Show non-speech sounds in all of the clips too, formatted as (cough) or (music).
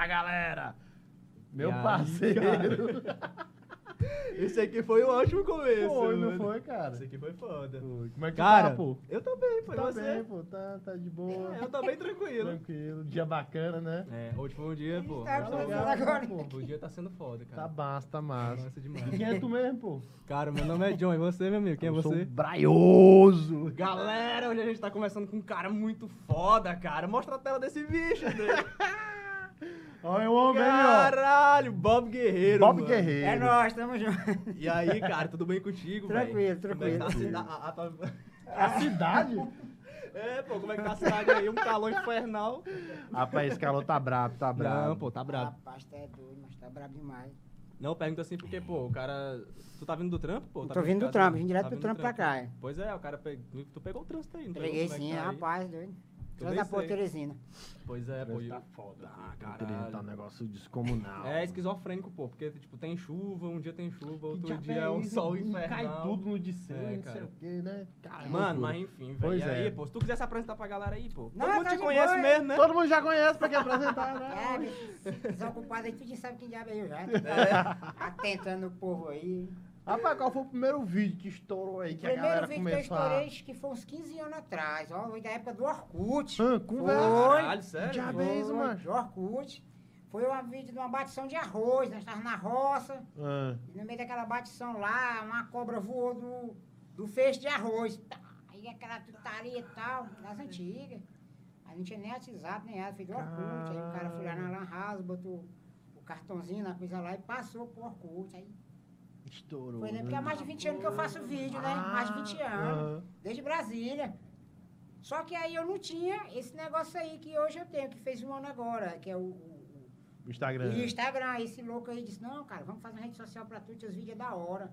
Fala, galera! Meu aí, parceiro! (laughs) Esse aqui foi um ótimo começo. Foi, não mano. foi, cara? Esse aqui foi foda. Pô, Como é que Cara, tá, pô? eu tô bem, foi Tá você? bem, pô, tá, tá de boa. É, eu tô bem tranquilo. Tranquilo, dia bacana, né? É, hoje foi um dia, pô. Tá tá- agora. pô. O dia tá sendo foda, cara. Tá massa, tá massa. Massa demais. E quem é tu mesmo, pô? Cara, meu nome é John, e você, meu amigo? Quem é Eu sou você? braioso! Galera, hoje a gente tá conversando com um cara muito foda, cara. Mostra a tela desse bicho. (laughs) Olha o homem Caralho, Bob. Guerreiro, Bob mano. Guerreiro. É nós, tamo junto. E aí, cara, tudo bem contigo, velho? Tranquilo, Como é que tá a tranquilo. cida- a- a A cidade? (laughs) É, pô, como é que tá a cidade aí? Um calor infernal. Rapaz, esse calor tá brabo, tá brabo. Não, pô, tá brabo. Rapaz, tá é doido, mas tá brabo demais. Não, pergunta assim porque, pô, o cara... Tu tá vindo do trampo, pô? Tá Tô vindo do trampo, vim direto Tá do trampo pra cá, é. Pois é, o cara... Pe... Tu pegou o trânsito aí, não? Peguei Como é sim, tá aí? rapaz, doido. Sei. Teresina. Pois é, pô. Tá foda. Ah, Caralho. caralho. Tá um negócio descomunal. É esquizofrênico, pô, porque, tipo, tem chuva, um dia tem chuva, outro dia é um isso? sol E infernal. Cai tudo no de cima, É, não sei cara. o quê, né? Cara, Mano, mas enfim, velho. Pois E aí, é. pô, se tu quiser se apresentar pra galera aí, pô. Não, Todo mundo tá te de conhece boa, mesmo, né? Todo mundo já conhece pra quem apresentar, É, né? meu, desocupado aí, tu já sabe quem diabo é eu já. Tá tentando o povo aí. Rapaz, qual foi o primeiro vídeo que estourou aí? O Que a primeiro galera vídeo que eu começou a... estourei, acho que foi uns 15 anos atrás, ó. Foi da época do Orkut. Ah, conversa. Foi. Caralho, sério? Já Foi, vez, mano. Do Orkut. Foi um vídeo de uma batição de arroz, nós estávamos na roça. Ah, E no meio daquela batição lá, uma cobra voou do, do feixe de arroz. Aí aquela tutaria e tal, das antigas. Aí não tinha nem WhatsApp, nem nada, fez do Orkut. Aí o cara foi lá na Lan House, botou o cartãozinho na coisa lá e passou pro Orkut. Aí estourou. foi, né? Porque há mais de 20 anos que eu faço vídeo, né? Mais de 20 anos. Ah, Desde Brasília. Só que aí eu não tinha esse negócio aí que hoje eu tenho, que fez um ano agora, que é o, o- Instagram. e o Instagram, esse louco aí disse, não, cara, vamos fazer uma rede social pra tu, teus vídeos é da hora.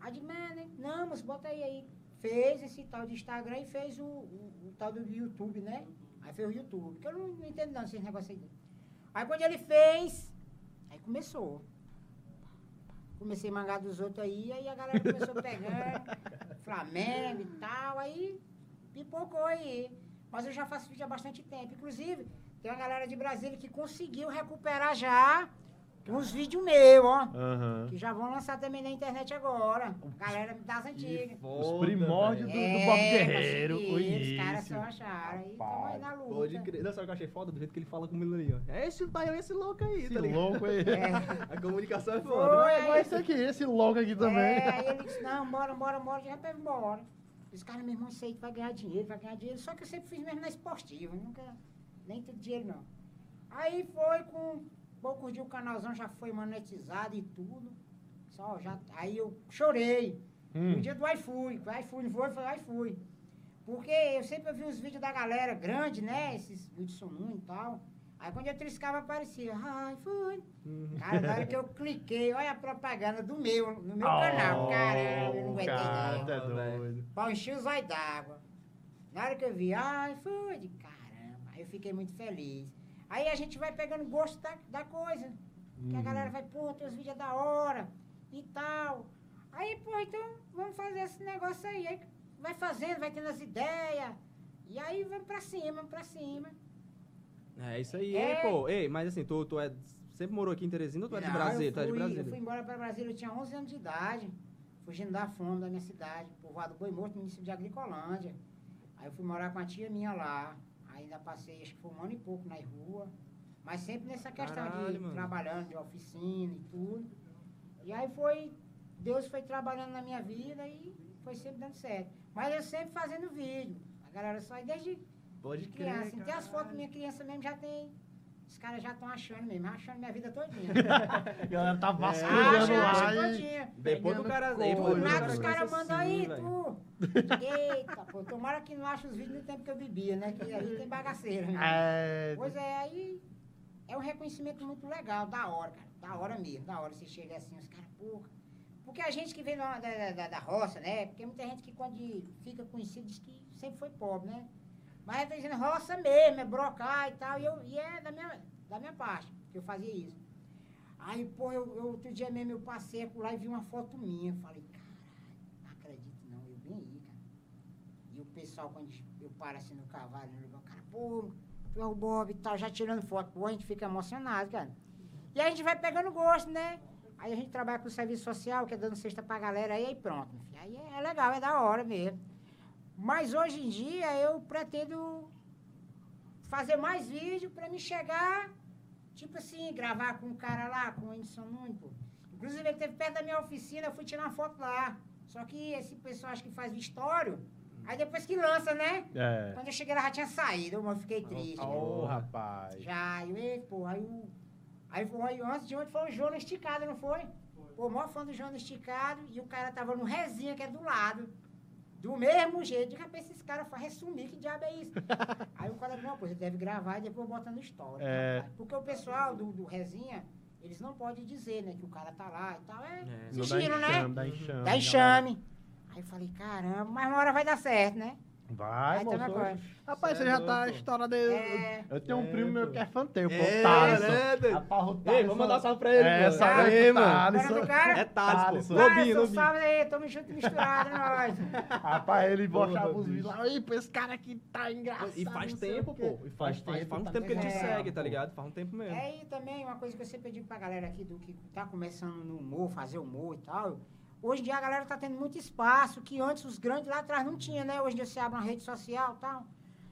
Aí disse, "Mas, né? não, mas bota aí aí. Fez esse tal de Instagram e fez o, o- o tal do YouTube, né? Aí fez o YouTube, que eu não, não entendo não esses negócios aí. Aí quando ele fez, aí começou. Comecei a mangar dos outros aí, aí a galera começou pegando, (laughs) Flamengo e tal, aí pipocou aí. Mas eu já faço vídeo há bastante tempo. Inclusive, tem uma galera de Brasília que conseguiu recuperar já uns vídeos meus, ó. Aham. Que já vão lançar também na internet agora. Galera das antigas. Os primórdios do, do Bob É, Guerreiro. consegui, Os caras só acharam. Aí tamo aí na luta. Pode crer. Não, sabe o que eu achei foda? Do jeito que ele fala com o menino ali, ó. É esse pai, esse louco aí, Esse tá ligado? louco aí. É. (laughs) A comunicação é Foi. foda. Não é igual esse aqui, esse louco aqui também. É, aí ele (laughs) disse, não, bora, bora, bora, já pega embora. Os caras, meu irmão, isso aí tu vai ganhar dinheiro, vai ganhar dinheiro. Só que eu sempre fiz mesmo na esportiva, nunca, nem tudo dinheiro não. Aí foi com poucos dias o canalzão já foi monetizado e tudo. Só já, aí eu chorei. Hum. No dia do iFui, o não foi, foi iFui. Porque eu sempre vi os vídeos da galera grande, né? Esses vídeos soninho e tal. Aí quando eu triscava aparecia, iFui. Uhum. Cara, na hora que eu cliquei, olha a propaganda do meu, no meu Oh, canal. Caramba, eu não aguentei cara, não. tá velho. doido. Pau encheu os olhos d'água. Na hora que eu vi, ai, foi de caramba. Aí eu fiquei muito feliz. Aí a gente vai pegando gosto da, da coisa. Que a Uhum. galera vai, pô, teus vídeos é da hora e tal. Aí, pô, então vamos fazer esse negócio aí. Aí vai fazendo, vai tendo as ideias. E aí vamos pra cima, vamos pra cima. É isso aí, É. pô. Ei, mas assim, tu, tu é, sempre morou aqui em Teresina ou tu é de Brasília? eu Tu é de Brasília? Eu fui embora para Brasília, eu tinha 11 anos de idade, fugindo da fome da minha cidade, povoado Boi Morto, município de Agricolândia. Aí eu fui morar com a tia minha lá, ainda passei, acho que foi um ano e pouco na rua, mas sempre nessa questão Caralho, de mano. trabalhando, de oficina e tudo. E aí foi, Deus foi trabalhando na minha vida e foi sempre dando certo. Mas eu sempre fazendo vídeo, a galera só desde Pode de crer, criança. Tem as fotos da minha criança mesmo, já tem... Os caras já estão achando mesmo, achando minha vida todinha. (laughs) A galera tá Ah, vasculhando já, lá todinha. Depois do cara... depois Do nada cara os caras mandam assim, aí, velho. tu. Eita, pô, tomara que não ache os vídeos no tempo que eu bebia, né? Que aí tem bagaceira. Né? É... Pois é, aí é um reconhecimento muito legal, da hora, cara. Da hora mesmo, da hora. Você chega assim, os caras, porra. Porque a gente que vem da, da, da, da roça, né? Porque muita gente que quando fica conhecido diz que sempre foi pobre, né? Mas tá dizendo roça mesmo, é brocar e tal. E, eu, e é da minha, da minha parte que eu fazia isso. Aí, pô, eu, eu- outro dia mesmo eu passei por lá e vi uma foto minha. Eu falei, caralho, não acredito não, eu vim aí, cara. E o pessoal, quando eu paro assim no cavalo, no lugar, cara, pô, tu é o Bob e tal, já tirando foto. Pô, a gente fica emocionado, cara. E a gente vai pegando gosto, né? Aí a gente trabalha com o serviço social, que é dando cesta pra galera, aí, aí pronto. Aí é legal, é da hora mesmo. Mas hoje em dia eu pretendo fazer mais vídeo pra me chegar, tipo assim, gravar com um cara lá, com o Anderson Nunes, pô. Inclusive ele teve perto da minha oficina, eu fui tirar uma foto lá. Só que esse pessoal acho que faz história, aí depois que lança, né? É. Quando eu cheguei lá já tinha saído, eu fiquei triste. Ô, rapaz. Já, eu, ei, pô, aí o. Aí foi aí, antes de ontem foi o Jonas Esticado, não foi? Pô, o maior fã do Jonas Esticado e o cara tava no resinha que é do lado. Do mesmo jeito. Diga pra esses caras fa- resumir, que diabo é isso? (laughs) aí o cara não, pô, você deve gravar e depois bota no story. É. Porque o pessoal do, do resinha, eles não podem dizer, né, que o cara tá lá e tal. É, É. Sigilo, né? dá enxame. Dá galera. enxame. Aí eu falei, caramba, mas uma hora vai dar certo, né? Vai, Aí moço. tamo agora. Rapaz, Cê você é já tá louco. estourado. É. Eu tenho um É, primo meu que é fanteio, pô. É, Thaleson. né? Rapaz, o Ei, vamos mandar um salve pra ele, É, salve Aí, aí, mano. É Thales, pô. Lobinho, lobinho. salve aí, tamo junto e misturado, é nóis. Rapaz, ele Porra, os vídeos lá. Ih, pô, esse cara aqui tá engraçado. E faz tempo, quê." pô. E faz tempo. Faz um tá tempo que ele te É, segue, tá pô. ligado? Faz um tempo mesmo. É, e também uma coisa que eu sempre pedi pra galera aqui do que tá começando no humor, fazer humor e tal. Hoje em dia a galera tá tendo muito espaço, que antes os grandes lá atrás não tinha, né? Hoje em dia você abre uma rede social e tal.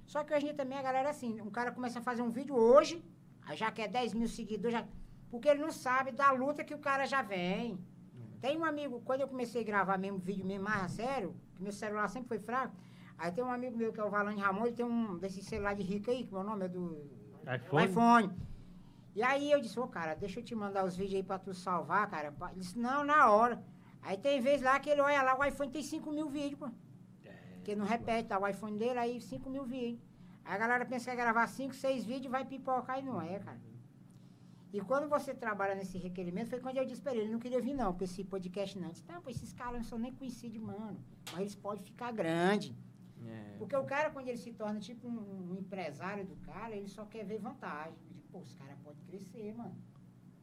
Só que hoje em dia também a galera é assim, um cara começa a fazer um vídeo hoje, aí já quer 10 mil seguidores, já, porque ele não sabe da luta que o cara já vem. Tem um amigo, quando eu comecei a gravar mesmo vídeo mesmo mais a sério, que meu celular sempre foi fraco, aí tem um amigo meu que é o Valane Ramon, ele tem um desses celular de rico aí, que meu nome é do iPhone? iPhone. E aí eu disse, ô cara, deixa eu te mandar os vídeos aí pra tu salvar, cara. Ele disse, não, na hora. Aí tem vez lá que ele olha lá, o iPhone tem 5 mil vídeos, pô. Porque não repete, tá? O iPhone dele aí 5 mil vídeos. Aí a galera pensa que vai gravar 5, 6 vídeos e vai pipocar e não é, cara. E quando você trabalha nesse requerimento, foi quando eu disse pra ele, ele não queria vir não, pra esse podcast não. Eu disse, não, pô, esses caras não são nem conhecidos, mano. Mas eles podem ficar grandes. É. Porque o cara, quando ele se torna tipo um, um empresário do cara, ele só quer ver vantagem. Eu digo, pô, os caras podem crescer, mano.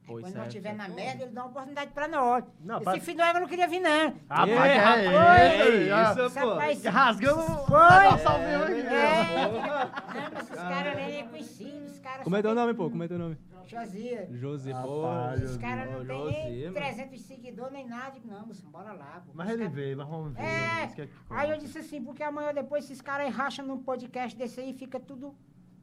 Pô, quando isso nós é- estiver é na merda, ele dá uma oportunidade pra nós. Não, Esse pra- filho do Eva não queria vir, não. Rapaz, É, é, rapaz, é, é é, isso, pô. rapaz- Rasgando o Foi. negócio ao vivo aqui. É, não, mas esses caras nem é conhecido, os caras Como é teu nome, pô? Como é teu nome? Josias. Josi, pô. Os caras não tem Josi, nem mano. 300 seguidores, nem nada. Eu digo, Não, moço, bora lá. Pô. Mas ele veio, mas vamos ver. É, que é aí eu disse assim, porque amanhã ou depois esses caras aí racham num podcast desse aí, fica tudo.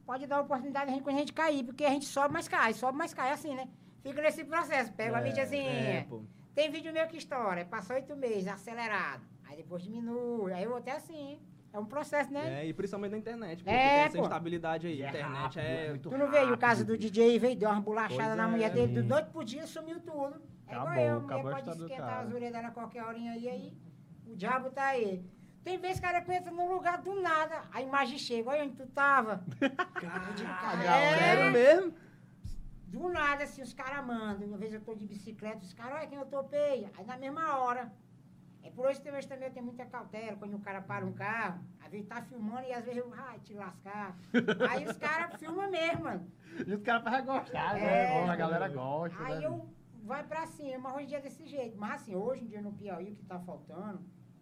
Pode dar oportunidade a gente quando a gente cair, porque a gente sobe, mas cai, sobe, mas cai, assim, né? Fica nesse processo, pega uma É, mídiazinha. É. Tem vídeo meu que estoura, passa oito meses, acelerado. Aí depois diminui, aí eu vou até assim. É um processo, né? É, e principalmente na internet, pô. É, tem essa pô. instabilidade aí. É internet rápido, é. muito Tu não veio o caso do. DJ veio, deu uma bolachada Pois na é, mulher dele, do noite pro dia sumiu tudo. É igual Acabou, eu, a acabou a mulher pode esquentar cara. as orelhas dela a qualquer horinha aí, aí o diabo tá aí. Tem vezes que o cara entra num lugar do nada, a imagem chega, olha onde tu tava. (laughs) Caralho, É. sério mesmo? Do nada, assim, os caras mandam. Uma vez eu tô de bicicleta, os caras, olha quem eu topei. Aí na mesma hora. É por hoje também, também eu tenho muita cautela. Quando o cara para um carro, às vezes tá filmando e às vezes eu, ai, te lascar. (laughs) Aí os caras filmam mesmo, mano. E os caras fazem gostar, É. né? Bom, a galera gosta. Aí né? eu vai pra cima, hoje em dia é desse jeito. Mas assim, hoje em dia no Piauí o que tá faltando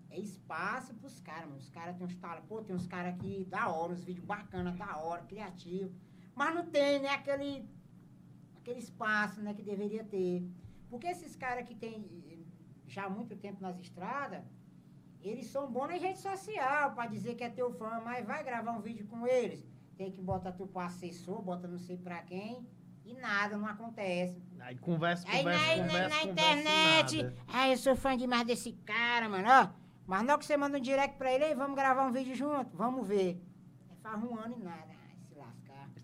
é espaço pros caras, mano. Os caras têm uns talentos. Pô, tem uns caras aqui da hora, uns vídeos bacanas, da hora, criativo. Mas não tem, né, aquele, aquele espaço, né, que deveria ter. Porque esses caras que tem eh, já há muito tempo nas estradas, eles são bons na rede social pra dizer que é teu fã, mas vai gravar um vídeo com eles. Tem que botar tu pro assessor, bota não sei pra quem, e nada, não acontece. Aí conversa, Aí conversa, na, na- conversa, na conversa, internet, nada. ah, eu sou fã demais desse cara, mano, ó. Mas não que você manda um direct pra ele, aí vamos gravar um vídeo junto, vamos ver. Aí faz um ano e nada.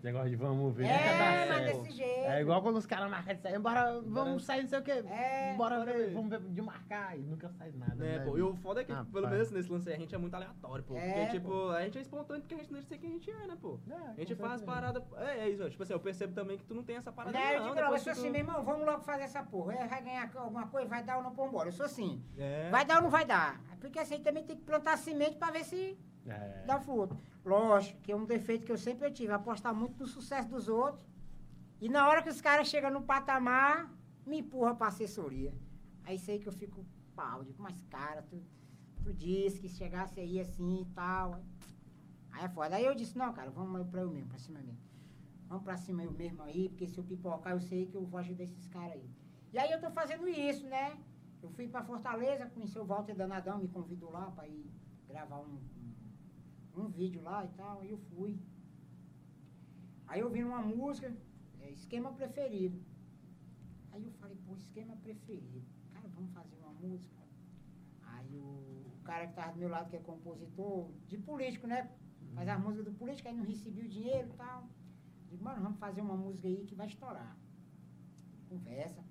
Esse negócio de vamos ver, É, mas certo. desse jeito. É igual quando os caras marcam de sair, bora, vamos sair, não sei o quê. É. bora ver, ver. vamos ver de marcar. E nunca sai nada, É, né? pô, e o foda é que, Rapaz. pelo menos nesse lance aí, a gente é muito aleatório, pô. É, porque, tipo, a gente é espontâneo porque a gente não sei quem a gente é, né, pô? É, A gente faz parada. É, é isso, ó. Tipo assim, eu percebo também que tu não tem essa parada. Não, Não, eu digo logo, eu sou assim, meu irmão, vamos logo fazer essa porra. É, Vai ganhar alguma coisa, vai dar ou não, vambora. Eu sou assim. É. Vai dar ou não vai dar? Porque assim, também tem que plantar semente pra ver se É. dá fruto. Lógico, que é um defeito que eu sempre tive, apostar muito no sucesso dos outros. E na hora que os caras chegam no patamar, me empurra pra assessoria. Aí sei que eu fico pau, digo, mas cara, tu, tu disse que chegasse aí assim e tal. Aí é foda. Aí eu disse, não, cara, vamos pra eu mesmo, pra cima mesmo. vamos pra cima eu mesmo aí, porque se eu pipocar, eu sei que eu vou ajudar esses caras aí. E aí eu tô fazendo isso, né? Eu fui pra Fortaleza, conheci o Walter Danadão, me convidou lá pra ir gravar um, um, vídeo lá e tal, aí eu fui. Aí eu vi uma música, é, esquema preferido. Aí eu falei, pô, esquema preferido. Cara, vamos fazer uma música. Aí o, o cara que tava do meu lado, que é compositor, de político, né? Faz as músicas do político, aí não recebia o dinheiro e tal. Digo, mano, vamos fazer uma música aí que vai estourar. Conversa.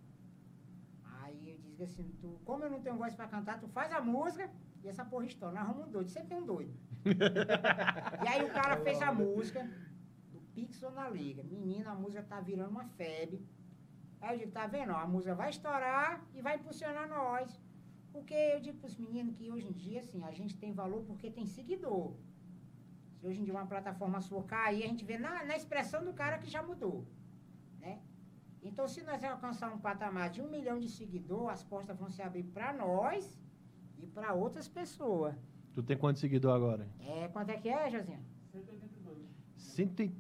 Aí eu disse assim, tu, como eu não tenho voz pra cantar, tu faz a música e essa porra estoura. Nós arrumamos um doido, sempre tem um doido. (laughs) e aí o cara fez a música do Pixel na Liga. Menina, a música tá virando uma febre. Aí eu digo, tá vendo? a música vai estourar e vai impulsionar nós. Porque eu digo pros meninos que hoje em dia, assim, a gente tem valor porque tem seguidor. Se hoje em dia uma plataforma sua cair, a gente vê na, na expressão do cara que já mudou. Né? Então, se nós alcançar um patamar de um milhão de seguidores, as portas vão se abrir para nós e para outras pessoas. Tu tem quantos seguidores agora? É, quanto é que é, Josinha? Cento e...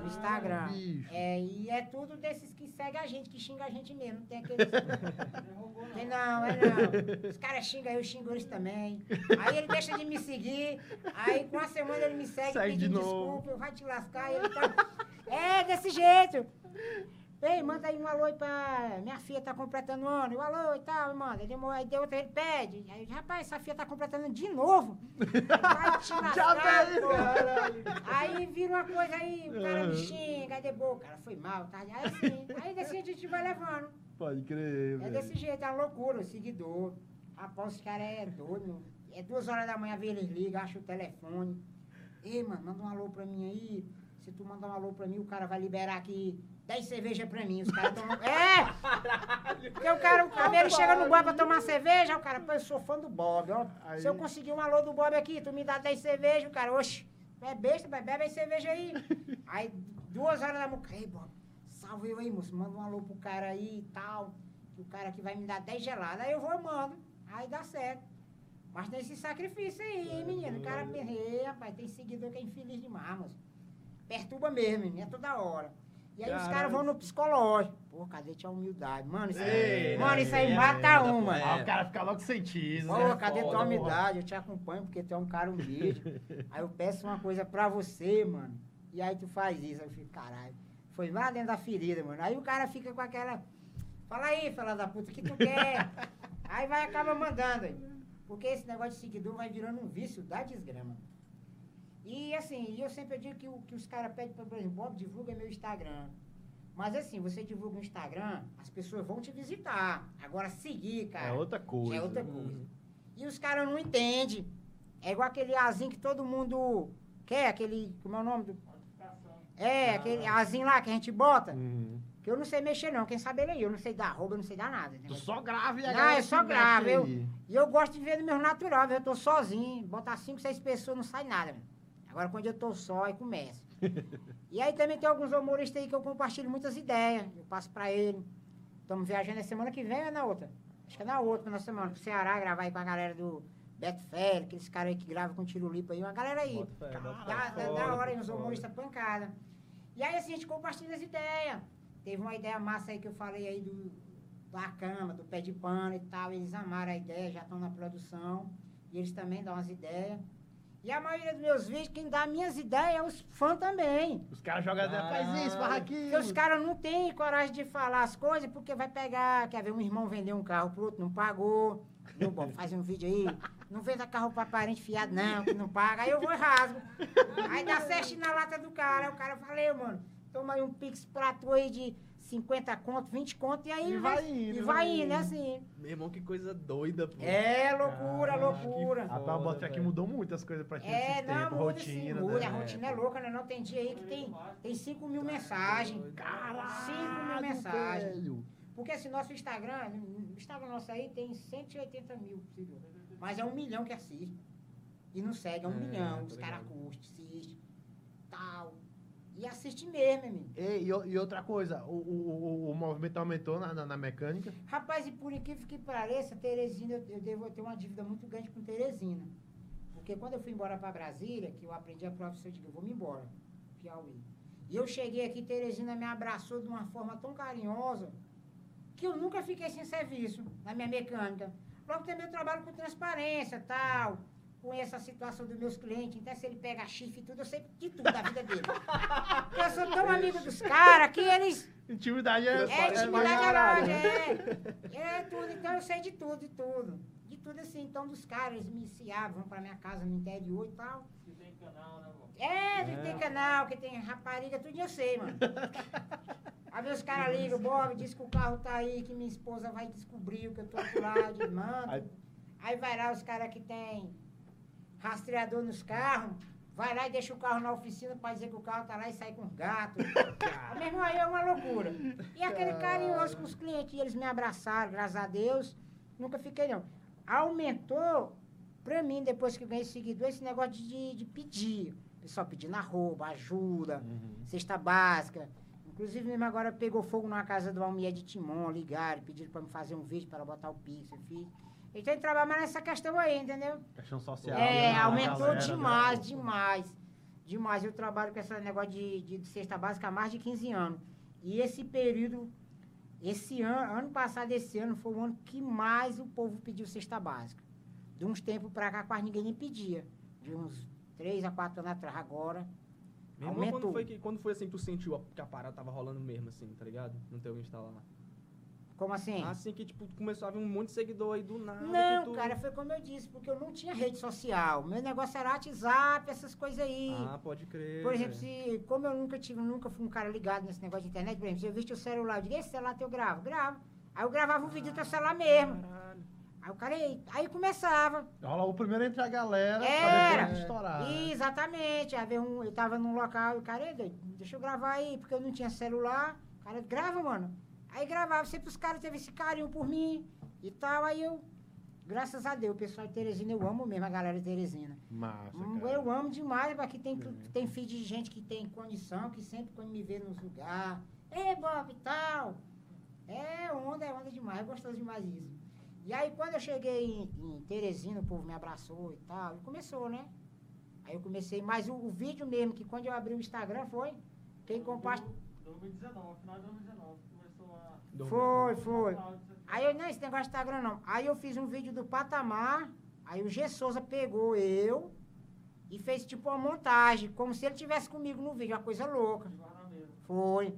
No Instagram. bicho. É, e é tudo desses que seguem a gente, que xinga a gente mesmo. Não tem aqueles. (laughs) Tem não, é não. Os caras xingam, eu xingo eles também. Aí ele deixa de me seguir. Aí com uma semana ele me segue, Segue de pedindo novo. desculpa, vai te lascar. E ele tá... É desse jeito. Ei, manda aí um alô aí pra. Minha filha tá completando um ano. Um alô e tal, manda. Ele demora, aí deu outro, ele pede. Aí, rapaz, essa filha tá completando de novo. Vai te (laughs) lascar. Aí vira uma coisa aí, o cara me xinga, aí de boa, o cara foi mal, tá? Aí assim, aí desse jeito a gente vai levando. Pode crer, É velho. desse jeito, é uma loucura, o seguidor. Rapaz, os caras é doido. É duas horas da manhã, vem eles ligam, acham o telefone. Ei, mano, manda um alô pra mim aí. Se tu mandar um alô pra mim, o cara vai liberar aqui 10 cervejas pra mim. Os caras tomam. (laughs) É! Porque o cara, o cara ele chega no bar pra tomar cerveja, o cara, pô, eu sou fã do Bob, ó. Aí- Se eu conseguir um alô do Bob aqui, tu me dá 10 cervejas, o cara, oxe, é besta, bebe aí cerveja aí. (laughs) Aí, duas horas da manhã, ei, Bob, salve eu aí, moço, manda um alô pro cara aí e tal, que o cara aqui vai me dar 10 geladas. Aí eu vou mando, aí dá certo. Mas tem esse sacrifício aí, hein, menino. O cara, ei, rapaz, tem seguidor que é infeliz demais, moço. Perturba mesmo, menino, é toda hora. E aí os caras vão no psicológico. Pô, cadê tua humildade? Mano, isso aí, Ei, mano, isso aí é mata um, é. Ah, o cara fica logo sentido. Pô, né? cadê tua Foda, humildade? Eu te acompanho porque tu é um cara humilde. (laughs) aí eu peço uma coisa pra você, mano. E aí tu faz isso. Aí eu fico, caralho. Foi lá dentro da ferida, mano. Aí o cara fica com aquela. Fala aí, fala da puta, o que tu quer? (laughs) aí vai e acaba mandando. Aí. Porque esse negócio de seguidor vai virando um vício da desgrama. E assim, eu sempre digo que, o- que os caras pedem pra mim, Bob, divulga meu Instagram. Mas assim, você divulga o Instagram, as pessoas vão te visitar. Agora seguir, cara. É outra coisa. É outra coisa. E os caras não entendem. É igual aquele azinho que todo mundo quer, aquele. Como é o nome do. É, aquele azinho lá que a gente bota. Uhum. Que eu não sei mexer, não. Quem sabe ele aí. Eu não sei dar arroba, eu não sei dar nada. Tu só grava e a Não, galera eu só mexe gravo, eu-. E eu gosto de ver no meu natural, viu? eu tô sozinho. Botar cinco, seis pessoas, não sai nada. velho. Agora quando eu tô só, aí começa. e aí também tem alguns humoristas aí que eu compartilho muitas ideias. Eu passo pra ele. Estamos viajando na semana que vem ou é na outra? Acho que é na outra, na semana, pro Ceará, gravar aí com a galera do Beto Félix, aqueles caras aí que gravam com Tirulipa aí, uma galera aí. Fé. Dá, dá, da hora aí, uns humoristas pancada. E aí assim, a gente compartilha as ideias. Teve uma ideia massa aí que eu falei aí do, da cama, do pé de pano e tal. Eles amaram a ideia, já estão na produção. E eles também dão as ideias. E a maioria dos meus vídeos, quem dá minhas ideias é os fãs também. Os caras jogam faz isso, faz aquilo. Porque os caras não têm coragem de falar as coisas, porque vai pegar, quer ver, um irmão vender um carro pro outro, não pagou. Meu bom, (laughs) faz um vídeo aí. Não venda carro pra parente fiado, não, que não paga. Aí eu vou e rasgo. Aí dá certo na lata do cara. Aí o cara fala, "Ei, mano, toma aí um pix pra tu aí de 50 conto, 20 conto, e aí E vai indo, E vai vai indo, indo. é assim. Meu irmão, que coisa doida, pô. É loucura, Caraca, loucura. que Rapaz, o Foda, Botfé que velho. mudou muitas coisas pra ti É, nesses não, tempos, muda rotina, sim, muda. né? A rotina é louca, né? Não tem dia aí que tem, tem 5 mil mensagens. Caralho, 5 mil mensagens. velho. Porque esse nosso Instagram, o Instagram nosso aí tem 180 mil. Mas é um milhão que assiste. E não segue, é um É, milhão. Os caras curtem, assistem, tal. E assiste mesmo. Ei, e, e outra coisa, o, o, o, o movimento aumentou na, na, na mecânica. Rapaz, e por incrível que pareça, Teresina, eu, eu devo ter uma dívida muito grande com Teresina. Porque quando eu fui embora para Brasília, que eu aprendi a profissão, eu digo, eu vou me embora, Piauí. E eu cheguei aqui, Teresina me abraçou de uma forma tão carinhosa que eu nunca fiquei sem serviço na minha mecânica. Logo também eu trabalho com transparência tal. Conheço a situação dos meus clientes, até se ele pega chifre e tudo, eu sei de tudo da vida dele. Porque eu sou tão amigo dos caras que eles. Intimidade é. É, é intimidade é caralho. longe, é. É tudo, então eu sei de tudo, de tudo. De tudo assim, então dos caras, eles me ensiavam, vão pra minha casa no interior e tal. Que tem canal, né, vô? É, que tem canal, que tem rapariga, tudo eu sei, mano. (laughs) Aí os caras ligam, Bob, diz que o carro tá aí, que minha esposa vai descobrir o que eu tô do lado, de manto. Aí- Aí vai lá os caras que tem rastreador nos carros, vai lá e deixa o carro na oficina pra dizer que o carro tá lá e sai com gato. Ah, (laughs) Meu irmão, aí é uma loucura. E aquele carinhoso com os clientes, eles me abraçaram, graças a Deus, nunca fiquei não. Aumentou pra mim, depois que ganhei seguidor, esse negócio de, de pedir. O pessoal pedindo arroba, ajuda, cesta básica. Inclusive, mesmo agora pegou fogo numa casa do Almier de Timon, ligaram, pediram pra me fazer um vídeo para ela botar o Pix, eu fiz. Então, ele trabalha mais nessa questão aí, entendeu? Questão social. É, né, aumentou galera, demais, né? demais. Demais. Eu trabalho com esse negócio de, de, de cesta básica há mais de 15 anos. E esse período, esse ano, ano passado, esse ano, foi o ano que mais o povo pediu cesta básica. De uns tempos pra cá, quase ninguém nem pedia. De uns 3 a 4 anos atrás, agora. Meu irmão, Aumentou. quando foi, que, quando foi assim que tu sentiu que a parada tava rolando mesmo, assim, tá ligado? No teu Insta lá. Como assim? Assim que, tipo, tu começou a ver um monte de seguidor aí do nada. Não, tu... cara, foi como eu disse, porque eu não tinha rede social. Meu negócio era WhatsApp, essas coisas aí. Ah, pode crer. Por exemplo, se, como eu nunca tive, nunca fui um cara ligado nesse negócio de internet, por exemplo, se eu visse o celular, eu digo, esse celular teu gravo, gravo. Aí eu gravava um vídeo do teu celular mesmo. Caralho. Aí o cara, aí, aí começava. Rola o primeiro entre a galera pra Era. depois estourar. né? Exatamente. Aí um, eu tava num local, e o cara, "Ei, doido, deixa eu gravar aí, porque eu não tinha celular. O cara, grava, mano. Aí gravava, sempre os caras teve esse carinho por mim e tal. Aí eu, graças a Deus, o pessoal de Teresina, eu amo mesmo a galera de Teresina. Massa, Hum, cara. Eu amo demais, porque tem, É. tem filho de gente que tem condição, que sempre quando me vê nos lugares, ei Bob e tal. É onda, é onda demais, é gostoso demais isso. E aí quando eu cheguei em, em Teresina, o povo me abraçou e tal, e começou, né? Aí eu comecei, mas o, o vídeo mesmo, que quando eu abri o Instagram foi, quem compartilhou. 2019, final de 2019, começou a... Foi, foi. Final de 2019. Aí eu, não, esse negócio de Instagram não. Aí eu fiz um vídeo do patamar, aí o G Souza pegou eu e fez tipo uma montagem, como se ele tivesse comigo no vídeo, uma coisa louca. Foi.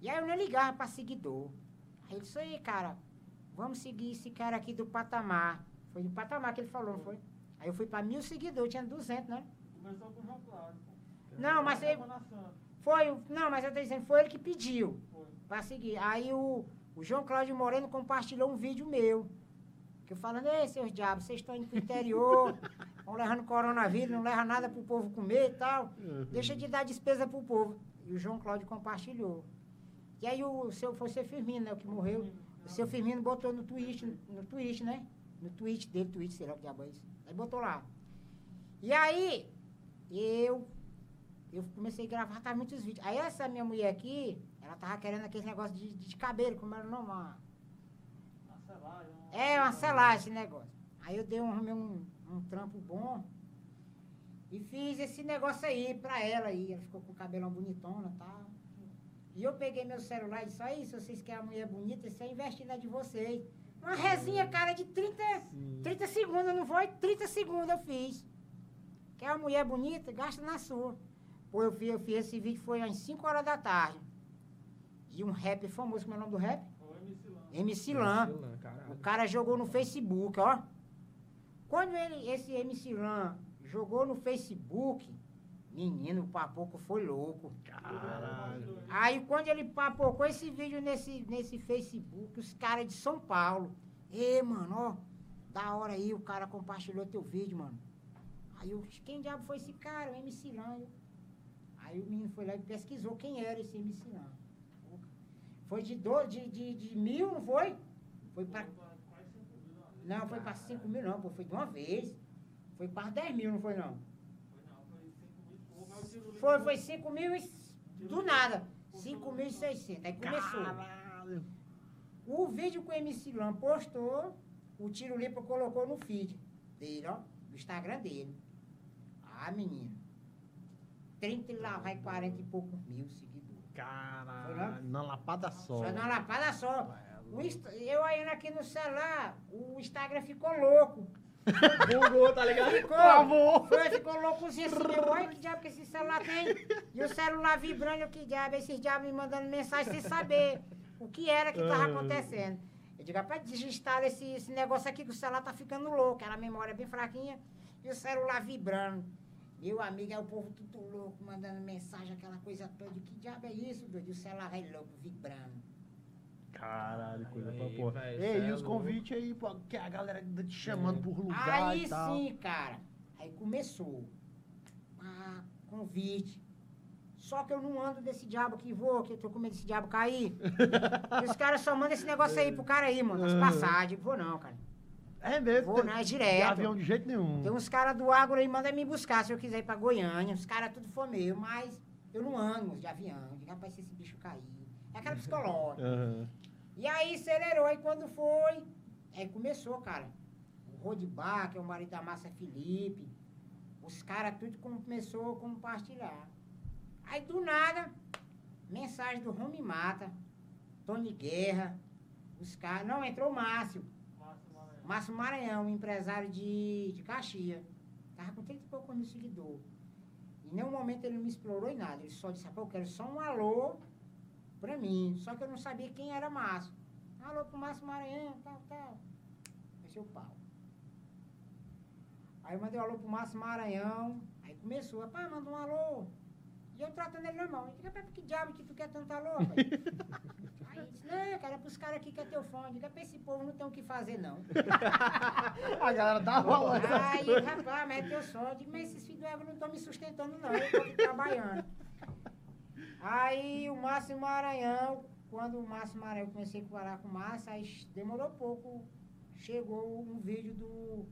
E aí eu nem ligava pra seguidor. Aí ele disse, aí, cara, vamos seguir esse cara aqui do patamar. Foi do patamar que ele falou, não foi? Aí eu fui pra mil seguidores, tinha 200, né? Começou com o João Cláudio. Não, mas Aí ele, foi, o- não, mas eu tô dizendo, foi ele que pediu. Pra seguir. Aí o, o João Cláudio Moreno compartilhou um vídeo meu. Que eu falando, ei, seus diabos, vocês estão indo pro interior, (laughs) vão levando coronavírus, não leva nada pro povo comer e tal. Deixa de dar despesa pro povo. E o João Cláudio compartilhou. E aí o seu, foi o seu Firmino, né, o que morreu. O seu Firmino botou no Twitch, no Twitch, né? No Twitch dele, Twitch, sei lá o que diabo é isso. Aí botou lá. E aí, eu, eu comecei a gravar, tava muitos vídeos. Aí essa minha mulher aqui, ela tava querendo aquele negócio de, de cabelo, como era o nome? Uma- Uma selagem. uma- É, uma selagem esse negócio. Aí eu dei um, um, um trampo bom e fiz esse negócio aí pra ela aí. Ela ficou com o cabelão bonitona e tal. E eu peguei meu celular e disse, aí, se vocês querem a mulher bonita, isso é investir na de vocês. Uma resinha, cara, de 30, 30 segundos, não foi? 30 segundos eu fiz. Quer uma mulher bonita? Gasta na sua. Pô, eu fiz, eu fiz esse vídeo, foi às 5 horas da tarde. E um rap famoso, como é o nome do rap? Foi o MC Lan. O cara jogou no Facebook, ó. Quando ele, esse MC Lan jogou no Facebook, menino, o papoco foi louco. Caralho. Aí quando ele papocou esse vídeo nesse, nesse Facebook, os caras de São Paulo. Ê, mano, ó, da hora aí, o cara compartilhou teu vídeo, mano. Aí eu, quem diabo foi esse cara, o MC Lan? Aí o menino foi lá e pesquisou quem era esse MC Lan. Foi de, do, de, de, de mil, não foi? Foi pra Foi pra quase 5 mil, ó. não, foi para 5 mil não, pô, foi de uma vez. Foi para 10 mil, não foi não? Foi não, foi 5 mil e pouco. Aí o tiro Foi, livre- foi 5 mil e... Do nada. 5.600. Aí começou. Caralho. O vídeo que o MC Lan postou, o Tiro Lipa colocou no feed dele, ó. Do Instagram dele. Ah, menino. 30 e lá vai 40 e poucos mil seguidores. Caralho, na lapada só. Só numa lapada só. Insta- eu ainda aqui no celular, o Instagram ficou louco. (laughs) Bugou, tá ligado? Ficou, foi, ficou loucozinho assim. Olha que diabo que esse celular tem. E o celular vibrando, que diabo, esses diabos me mandando mensagem sem saber o que era que tava acontecendo. Eu digo, rapaz, desinstala esse, esse negócio aqui que o celular tá ficando louco. Era a memória bem fraquinha e o celular vibrando. Meu amigo, é o povo tudo louco, mandando mensagem, aquela coisa toda. Que diabo é isso, doido? O celular vai louco, vibrando. Caralho, coisa pra Aí, porra. velho, Ei, e é os louco. convites aí, pô, que a galera tá te chamando por lugar Aí e tal. sim, cara. Aí começou. Ah, convite. Só que eu não ando desse diabo que vou, que eu tô com medo desse diabo cair. (laughs) Os caras só mandam esse negócio aí pro cara aí, mano. As Uhum. passagens. Vou não, cara. É mesmo? Vou não, é De direto. avião de jeito nenhum. Tem uns caras do agro aí, manda me buscar se eu quiser ir pra Goiânia. Os caras tudo for meu, mas eu não ando de avião. Digo, rapaz, se esse bicho cair. É aquela psicológica. (laughs) Aham. E aí acelerou, aí quando foi, aí começou, cara. O Rodibá, que é o marido da Massa Felipe, os caras tudo começou a compartilhar. Aí do nada, mensagem do Rome Mata, Tony Guerra, os caras. Não, entrou o Márcio. Márcio Maranhão. Empresário de, de Caxias. Tava com 30 e poucos mil seguidores. Em nenhum momento ele me explorou em nada. Ele só disse, pô, eu quero só um alô pra mim. Só que eu não sabia quem era Márcio. Alô pro Márcio Maranhão, tal, tal. Esse é o pau. Aí eu mandei um alô pro Márcio Maranhão. Aí começou, rapaz, manda um alô. E eu tratando ele normal. Eu digo, que diabo que tu quer tanto alô? (laughs) Disse, não, cara, é pros caras aqui que é teu fone. Digo, rapaz, esse povo não tem o que fazer, não. (laughs) A galera dá rola. Aí, rapaz, mas é teu som. Eu digo, mas esses filhos do Eva não estão me sustentando, não. Eu tô trabalhando. Aí o Márcio Maranhão, quando o Márcio Maranhão eu comecei a falar com o Márcio, aí demorou pouco. Chegou um vídeo do,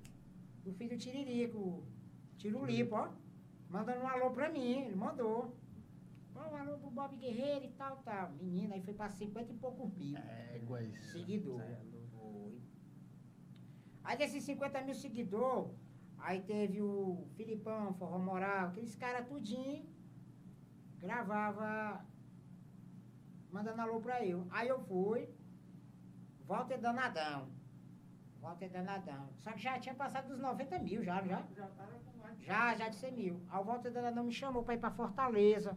do filho do Tiririco, Tirulipo, ó. Mandando um alô pra mim, ele mandou. Um alô pro Bob Guerreiro e tal, tal. Menina, aí foi pra 50 e poucos mil É, iguais. seguidor. Foi. Aí desses 50 mil seguidores, aí teve o Filipão, Forró Moral, aqueles caras tudinho, gravava, mandando alô pra eu. Aí eu fui, Walter Danadão. Walter Danadão. Só que já tinha passado dos 90 mil, já, já. Já tava com mais de Já, já de 100 mil. Aí o Walter Danadão me chamou pra ir pra Fortaleza.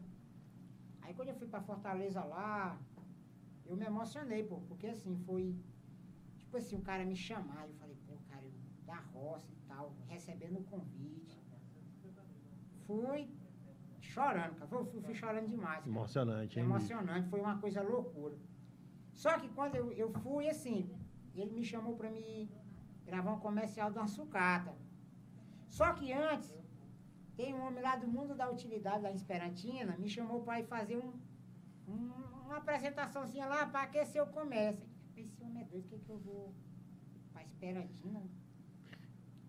Aí quando eu fui pra Fortaleza lá, eu me emocionei, pô, porque assim, foi. Tipo assim, o cara me chamar, eu falei, pô, cara, eu da roça e tal, recebendo o convite. Fui chorando, cara. Fui, fui- fui chorando demais. Cara. Emocionante, hein? Emocionante, foi uma coisa loucura. Só que quando eu, eu fui, assim, ele me chamou pra me gravar um comercial de uma sucata. Só que antes, tem um homem lá do mundo da utilidade, lá em Esperantina, me chamou para ir fazer um, um- uma apresentaçãozinha lá para aquecer o comércio. Esse homem é doido, o que, que eu vou para Esperantina?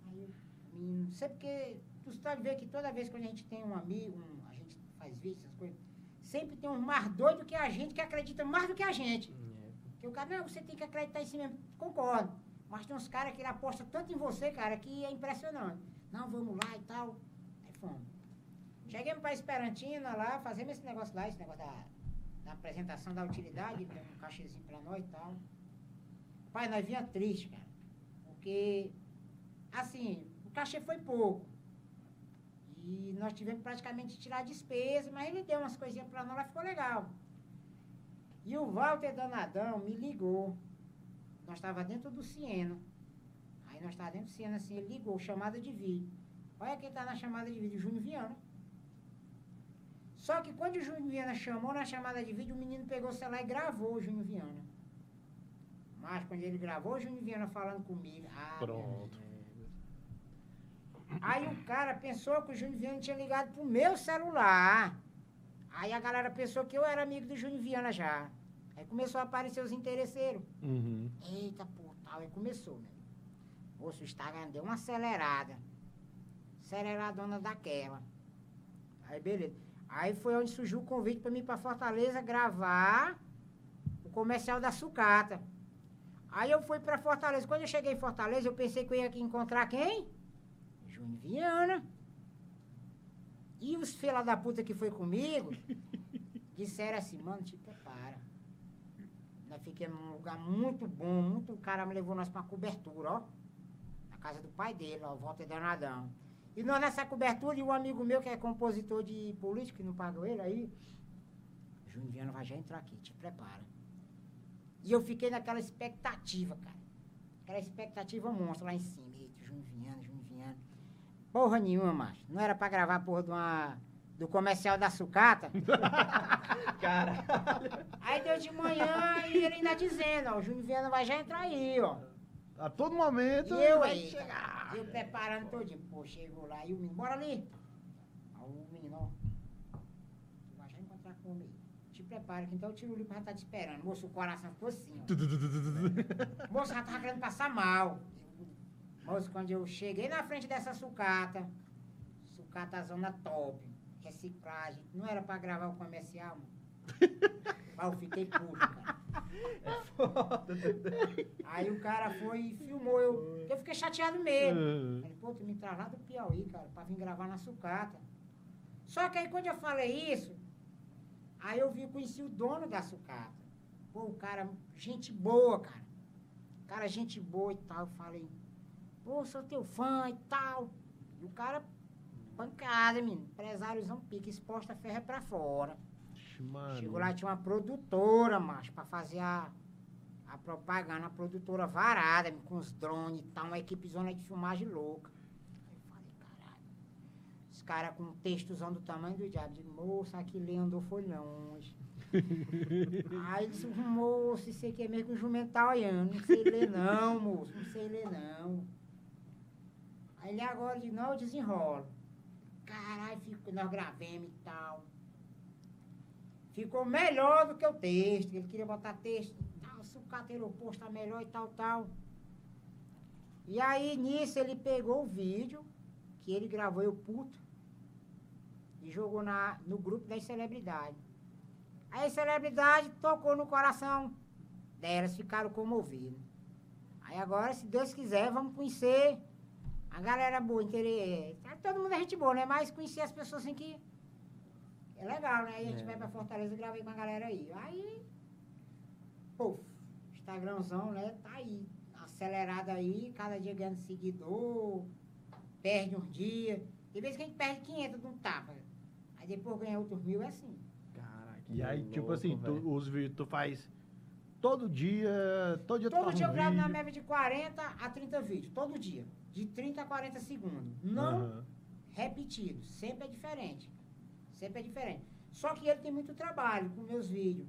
Aí eu, menino, não sei porque, tu pode ver que toda vez que a gente tem um amigo, um- a gente faz vídeo, essas coisas, sempre tem um mais doido que a gente, que acredita mais do que a gente. Que o cara, não, você tem que acreditar em si mesmo. Concordo. Mas tem uns caras que ele aposta tanto em você, cara, que é impressionante. Não, vamos lá e tal. Fomos. Chegamos pra Esperantina lá, fazemos esse negócio lá, esse negócio da, da apresentação da utilidade, deu um cachezinho pra nós e tal. Pai, nós vinha triste, cara. Porque, assim, o cachê foi pouco. E nós tivemos praticamente tirar despesa, mas ele deu umas coisinhas pra nós, lá ficou legal. E o Walter Danadão me ligou. Nós estava dentro do Siena. Aí nós estávamos dentro do Siena, assim, ele ligou, chamada de vídeo. Olha quem está na chamada de vídeo, Júnior Viana. Só que quando o Júnior Viana chamou na chamada de vídeo, o menino pegou o celular e gravou o Júnior Viana. Mas quando ele gravou o Júnior Viana falando comigo, ah, Pronto. Aí o cara pensou que o Júnior Viana tinha ligado pro meu celular. Aí a galera pensou que eu era amigo do Júnior Viana já. Aí começou a aparecer os interesseiros. Uhum. Eita, pô, tal. Aí começou, meu. Moço, o Instagram deu uma acelerada. Aceleradona daquela. Aí, beleza. Aí foi onde surgiu o convite pra mim ir pra Fortaleza gravar o comercial da sucata. Aí eu fui pra Fortaleza. Quando eu cheguei em Fortaleza, eu pensei que eu ia aqui encontrar quem? Júnior Viana. E os fila da puta que foi comigo (laughs) disseram assim, mano, te prepara. Nós fiquemos num lugar muito bom, muito. O cara me levou nós pra cobertura, ó. Na casa do pai dele, ó, Walter Danadão. E nós nessa cobertura, e um amigo meu que é compositor de político, que não pagou ele aí, Júnior Viana vai já entrar aqui, te prepara. E eu fiquei naquela expectativa, cara. Aquela expectativa monstra lá em cima. Eita, Júnior Viana, Júnior Viana. Porra nenhuma, macho. Não era pra gravar a porra de uma, do comercial da sucata. (laughs) Cara, Aí deu de manhã e ele ainda dizendo, ó, o Júnior Viana vai já entrar aí, ó. A todo momento E eu vai aí, chegar. eu preparando todinho. Pô, chegou lá e o menino, bora ali. Aí o menino, ó, tu vai já encontrar com o homem aí. Te prepara que então o tiro limpo já tá te esperando. Moço, o coração ficou assim, ó. (laughs) Moço, já tava querendo passar mal. Moço, quando eu cheguei na frente dessa sucata, sucata zona top, reciclagem, não era pra gravar o comercial, mano. (laughs) Mas eu fiquei puto, cara. Aí o cara foi e filmou, eu, eu fiquei chateado mesmo. Ele, pô, tu me traz lá do Piauí, cara, pra vir gravar na sucata. Só que aí quando eu falei isso, aí eu vi, conheci o dono da sucata. Pô, o cara, gente boa, cara. Cara, gente boa e tal. Eu falei, pô, sou teu fã e tal. E o cara, pancada, menino. Empresáriozão pique, exposta ferro é pra fora. Ixi, mano. Chegou lá, tinha uma produtora, macho, pra fazer a, a propaganda, uma produtora varada, com os drones e tal, uma equipe zona de filmagem louca. Eu falei, caralho. Os caras com um textozão do tamanho do diabo. Digo, moça, aqui lê andou foi longe. (laughs) Aí disse, moço, isso aqui é meio que um jumental olhando. Não sei ler não, moço, não sei ler não. Aí ele agora, de não, eu desenrolo. Caralho, fico, nós gravemos e tal. Ficou melhor do que o texto. Ele queria botar texto. Tal, sucata aeroporto tá melhor e tal, tal. E aí, nisso, ele pegou o vídeo que ele gravou, eu puto, e jogou na, no grupo das celebridades. Aí a celebridade tocou no coração delas, ficaram comovidas. Aí agora, se Deus quiser, vamos conhecer a galera boa, interesse. Todo mundo é gente boa, né? Mas conhecer as pessoas assim que é legal, né? Aí a gente É. vai pra Fortaleza e gravei com a galera aí. Aí, pô, Instagramzão, né? Tá aí, acelerado aí, cada dia ganhando seguidor, perde um dia. Tem vezes que a gente perde 500 de um tapa. Aí depois ganha outros mil, é assim. Caraca. E aí, tipo louco, assim, tu- os vídeos tu faz todo dia, todo dia tu Todo dia um eu gravo na média de 40 a 30 vídeos, todo dia. De 30 a 40 segundos. Não Aham. repetido. Sempre é diferente. Sempre é diferente. Só que ele tem muito trabalho com meus vídeos.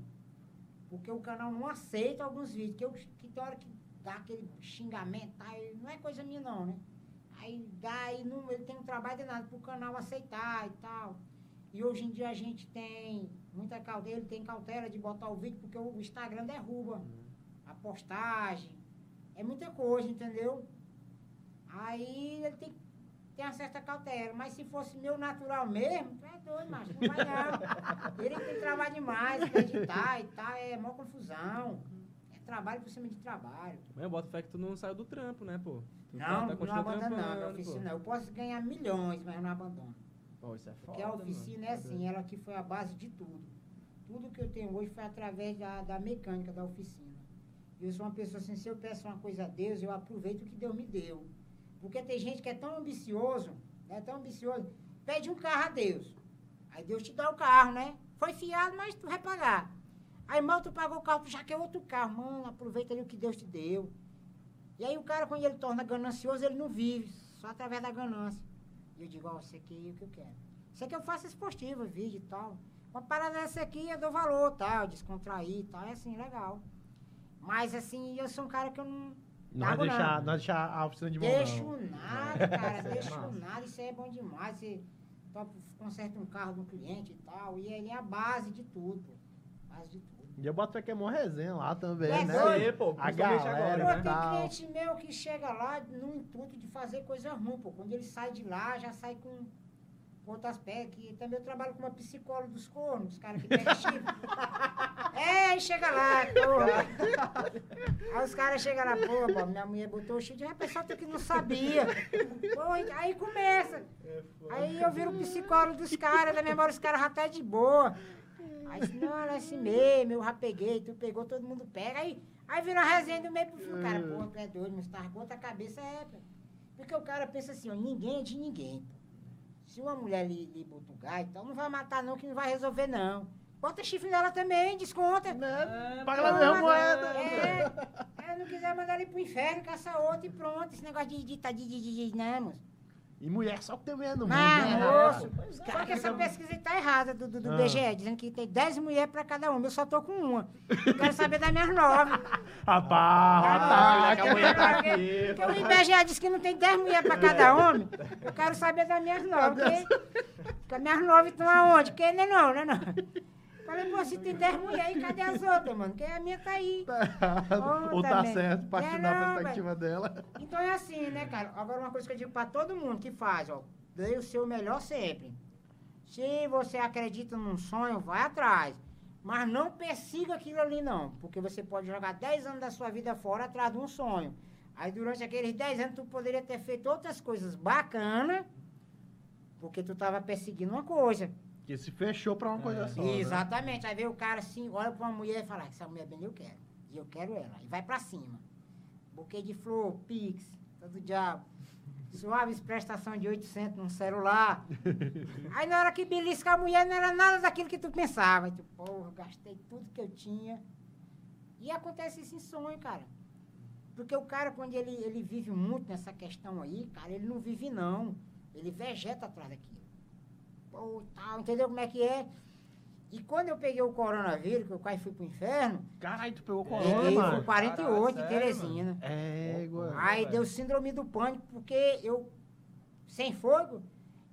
Porque o canal não aceita alguns vídeos. Que, eu, que tem hora que dá aquele xingamento, tá? Não é coisa minha não, né? Aí dá e não, ele tem um trabalho danado pro canal aceitar e tal. E hoje em dia a gente tem muita cautela, ele tem cautela de botar o vídeo, porque o Instagram derruba a postagem. É muita coisa, entendeu? Aí ele tem que ter uma certa cautela. Mas se fosse meu natural mesmo, tu é doido, macho. Não vai não. Ele tem trabalho demais pra editar e tal. É mó confusão. É trabalho por cima de trabalho. Mas eu boto fé que tu não saiu do trampo, né, pô? Tu Não, tá- tá não abandono não, trampando, na pô. oficina. Eu posso ganhar milhões, mas eu não abandono. Pô, isso é foda, Porque a oficina é mano. assim, ela que foi a base de tudo. Tudo que eu tenho hoje foi através da, da mecânica da oficina. Eu sou uma pessoa assim, se eu peço uma coisa a Deus, eu aproveito o que Deus me deu. Porque tem gente que é tão ambicioso, é tão ambicioso, pede um carro a Deus. Aí Deus te dá o carro, né? Foi fiado, mas tu vai pagar. Aí mal tu pagou o carro, tu já quer outro carro. Mano, aproveita ali o que Deus te deu. E aí o cara, quando ele torna ganancioso, ele não vive, só através da ganância. E eu digo, ó, isso aqui é o que eu quero. Isso aqui eu faço esportiva, vídeo e tal. Uma parada dessa aqui eu dou valor, tal, descontrair e tal, é assim, legal. Mas assim, eu sou um cara que eu não Não vai Pago deixar, vai deixar a oficina de mão, deixo não. nada, cara, (laughs) Isso é deixo nada, isso aí é bom demais. Você conserta um carro de um cliente e tal, e ele é a base de tudo, pô. Base de tudo. E eu boto fé que é mó resenha lá também, É né? Aí, pô, A galera, agora, Pô, né? tem Tal. cliente meu que chega lá no intuito de fazer coisa ruim, pô. Quando ele sai de lá, já sai com, outras pegam, que também eu trabalho com uma psicóloga dos cornos, os caras que pegam chifre. (laughs) É, chega lá, porra. Aí os caras chegam lá, pô, minha mulher botou o chifre, ah, pessoal que não sabia. Pô, aí começa. Aí eu viro psicólogo dos caras, da memória os caras já tá de boa. Aí não, é assim mesmo, eu já peguei, tu pegou, todo mundo pega. Aí, aí vira uma resenha do meio pro fim. O cara, porra, tu é doido, mas tá com outra cabeça, é, pô. Porque o cara pensa assim, ó, ninguém é de ninguém, pô. Se uma mulher lhe, lhe bota o gás, então não vai matar não, que não vai resolver não. Bota chifre nela também, desconta. Né? É, Paga mesma Pronto, moeda. É, é, não quiser mandar ele pro inferno, caça outro e pronto. Esse negócio de, de, de, de, de, de não, moço. E mulher só que tem mulher no mundo. Mas, né? moço, Pois é. só que essa pesquisa aí tá errada do, do, do Ah. BGE, dizendo que tem 10 mulheres pra cada homem. Eu só tô com uma. Quero saber das minhas nove. (laughs) Rapaz, Ah, tá. que a mulher tá aqui. Porque o IBGE diz que não tem 10 mulheres pra cada homem. Eu quero saber das minhas nove. Porque, porque as minhas nove estão aonde? Porque não é não, não é não. Falei, pô, se tem 10 mulheres aí, cadê as outras, mano? Porque a minha tá aí. (laughs) Ou tá certo, partindo É, da perspectiva dela. Então é assim, né, cara? Agora uma coisa que eu digo pra todo mundo que faz, ó. Dê o seu melhor sempre. Se você acredita num sonho, vai atrás. Mas não persiga aquilo ali, não. Porque você pode jogar 10 anos da sua vida fora atrás de um sonho. Aí durante aqueles 10 anos tu poderia ter feito outras coisas bacanas, porque tu tava perseguindo uma coisa. Que se fechou pra uma coisa É. só. né? Exatamente. Aí vem o cara assim, olha pra uma mulher e fala, essa mulher bem eu quero. E eu quero ela. E vai pra cima. Buquê de flor, pix, todo diabo. Suaves prestação de 800 num celular. (laughs) Aí na hora que belisca a mulher não era nada daquilo que tu pensava. Aí tu, porra, gastei tudo que eu tinha. E acontece isso em sonho, cara. Porque o cara, quando ele, ele vive muito nessa questão aí, cara, ele não vive não. Ele vegeta atrás daquilo. Pô, tal, entendeu como é que é? E quando eu peguei o coronavírus, que eu quase fui pro inferno, Caralho, tu pegou peguei corona, foi mano. 48 Caralho, em sério, Teresina. É, igual. Aí deu síndrome do pânico, porque eu, sem fogo,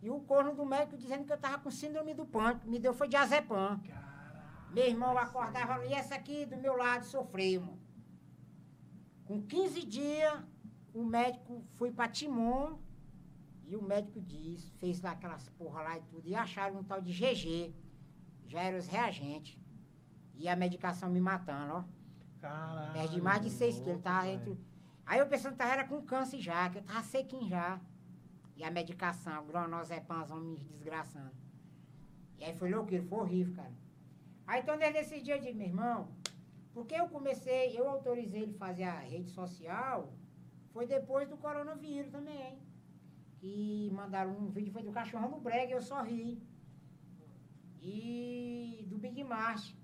e o corno do médico dizendo que eu tava com síndrome do pânico. Me deu foi diazepam. Meu irmão acordava e essa aqui do meu lado sofreu, mano. Com 15 dias, o médico foi pra Timon e o médico disse, fez lá aquelas porra lá e tudo, e acharam um tal de GG. Já eram os reagentes. E a medicação me matando, ó. Caralho. Perde mais de 6 quilos, velho. entre... Aí eu pensando que tava era com câncer já, que eu tava sequinho já. E a medicação, o gronozepamzão me desgraçando. E aí foi louco, foi horrível, cara. Aí então desde esse dia eu digo, meu irmão, porque eu comecei, eu autorizei ele fazer a rede social, foi depois do coronavírus também. Que mandaram um vídeo, foi do cachorro no brega, eu só ri. E do Big March.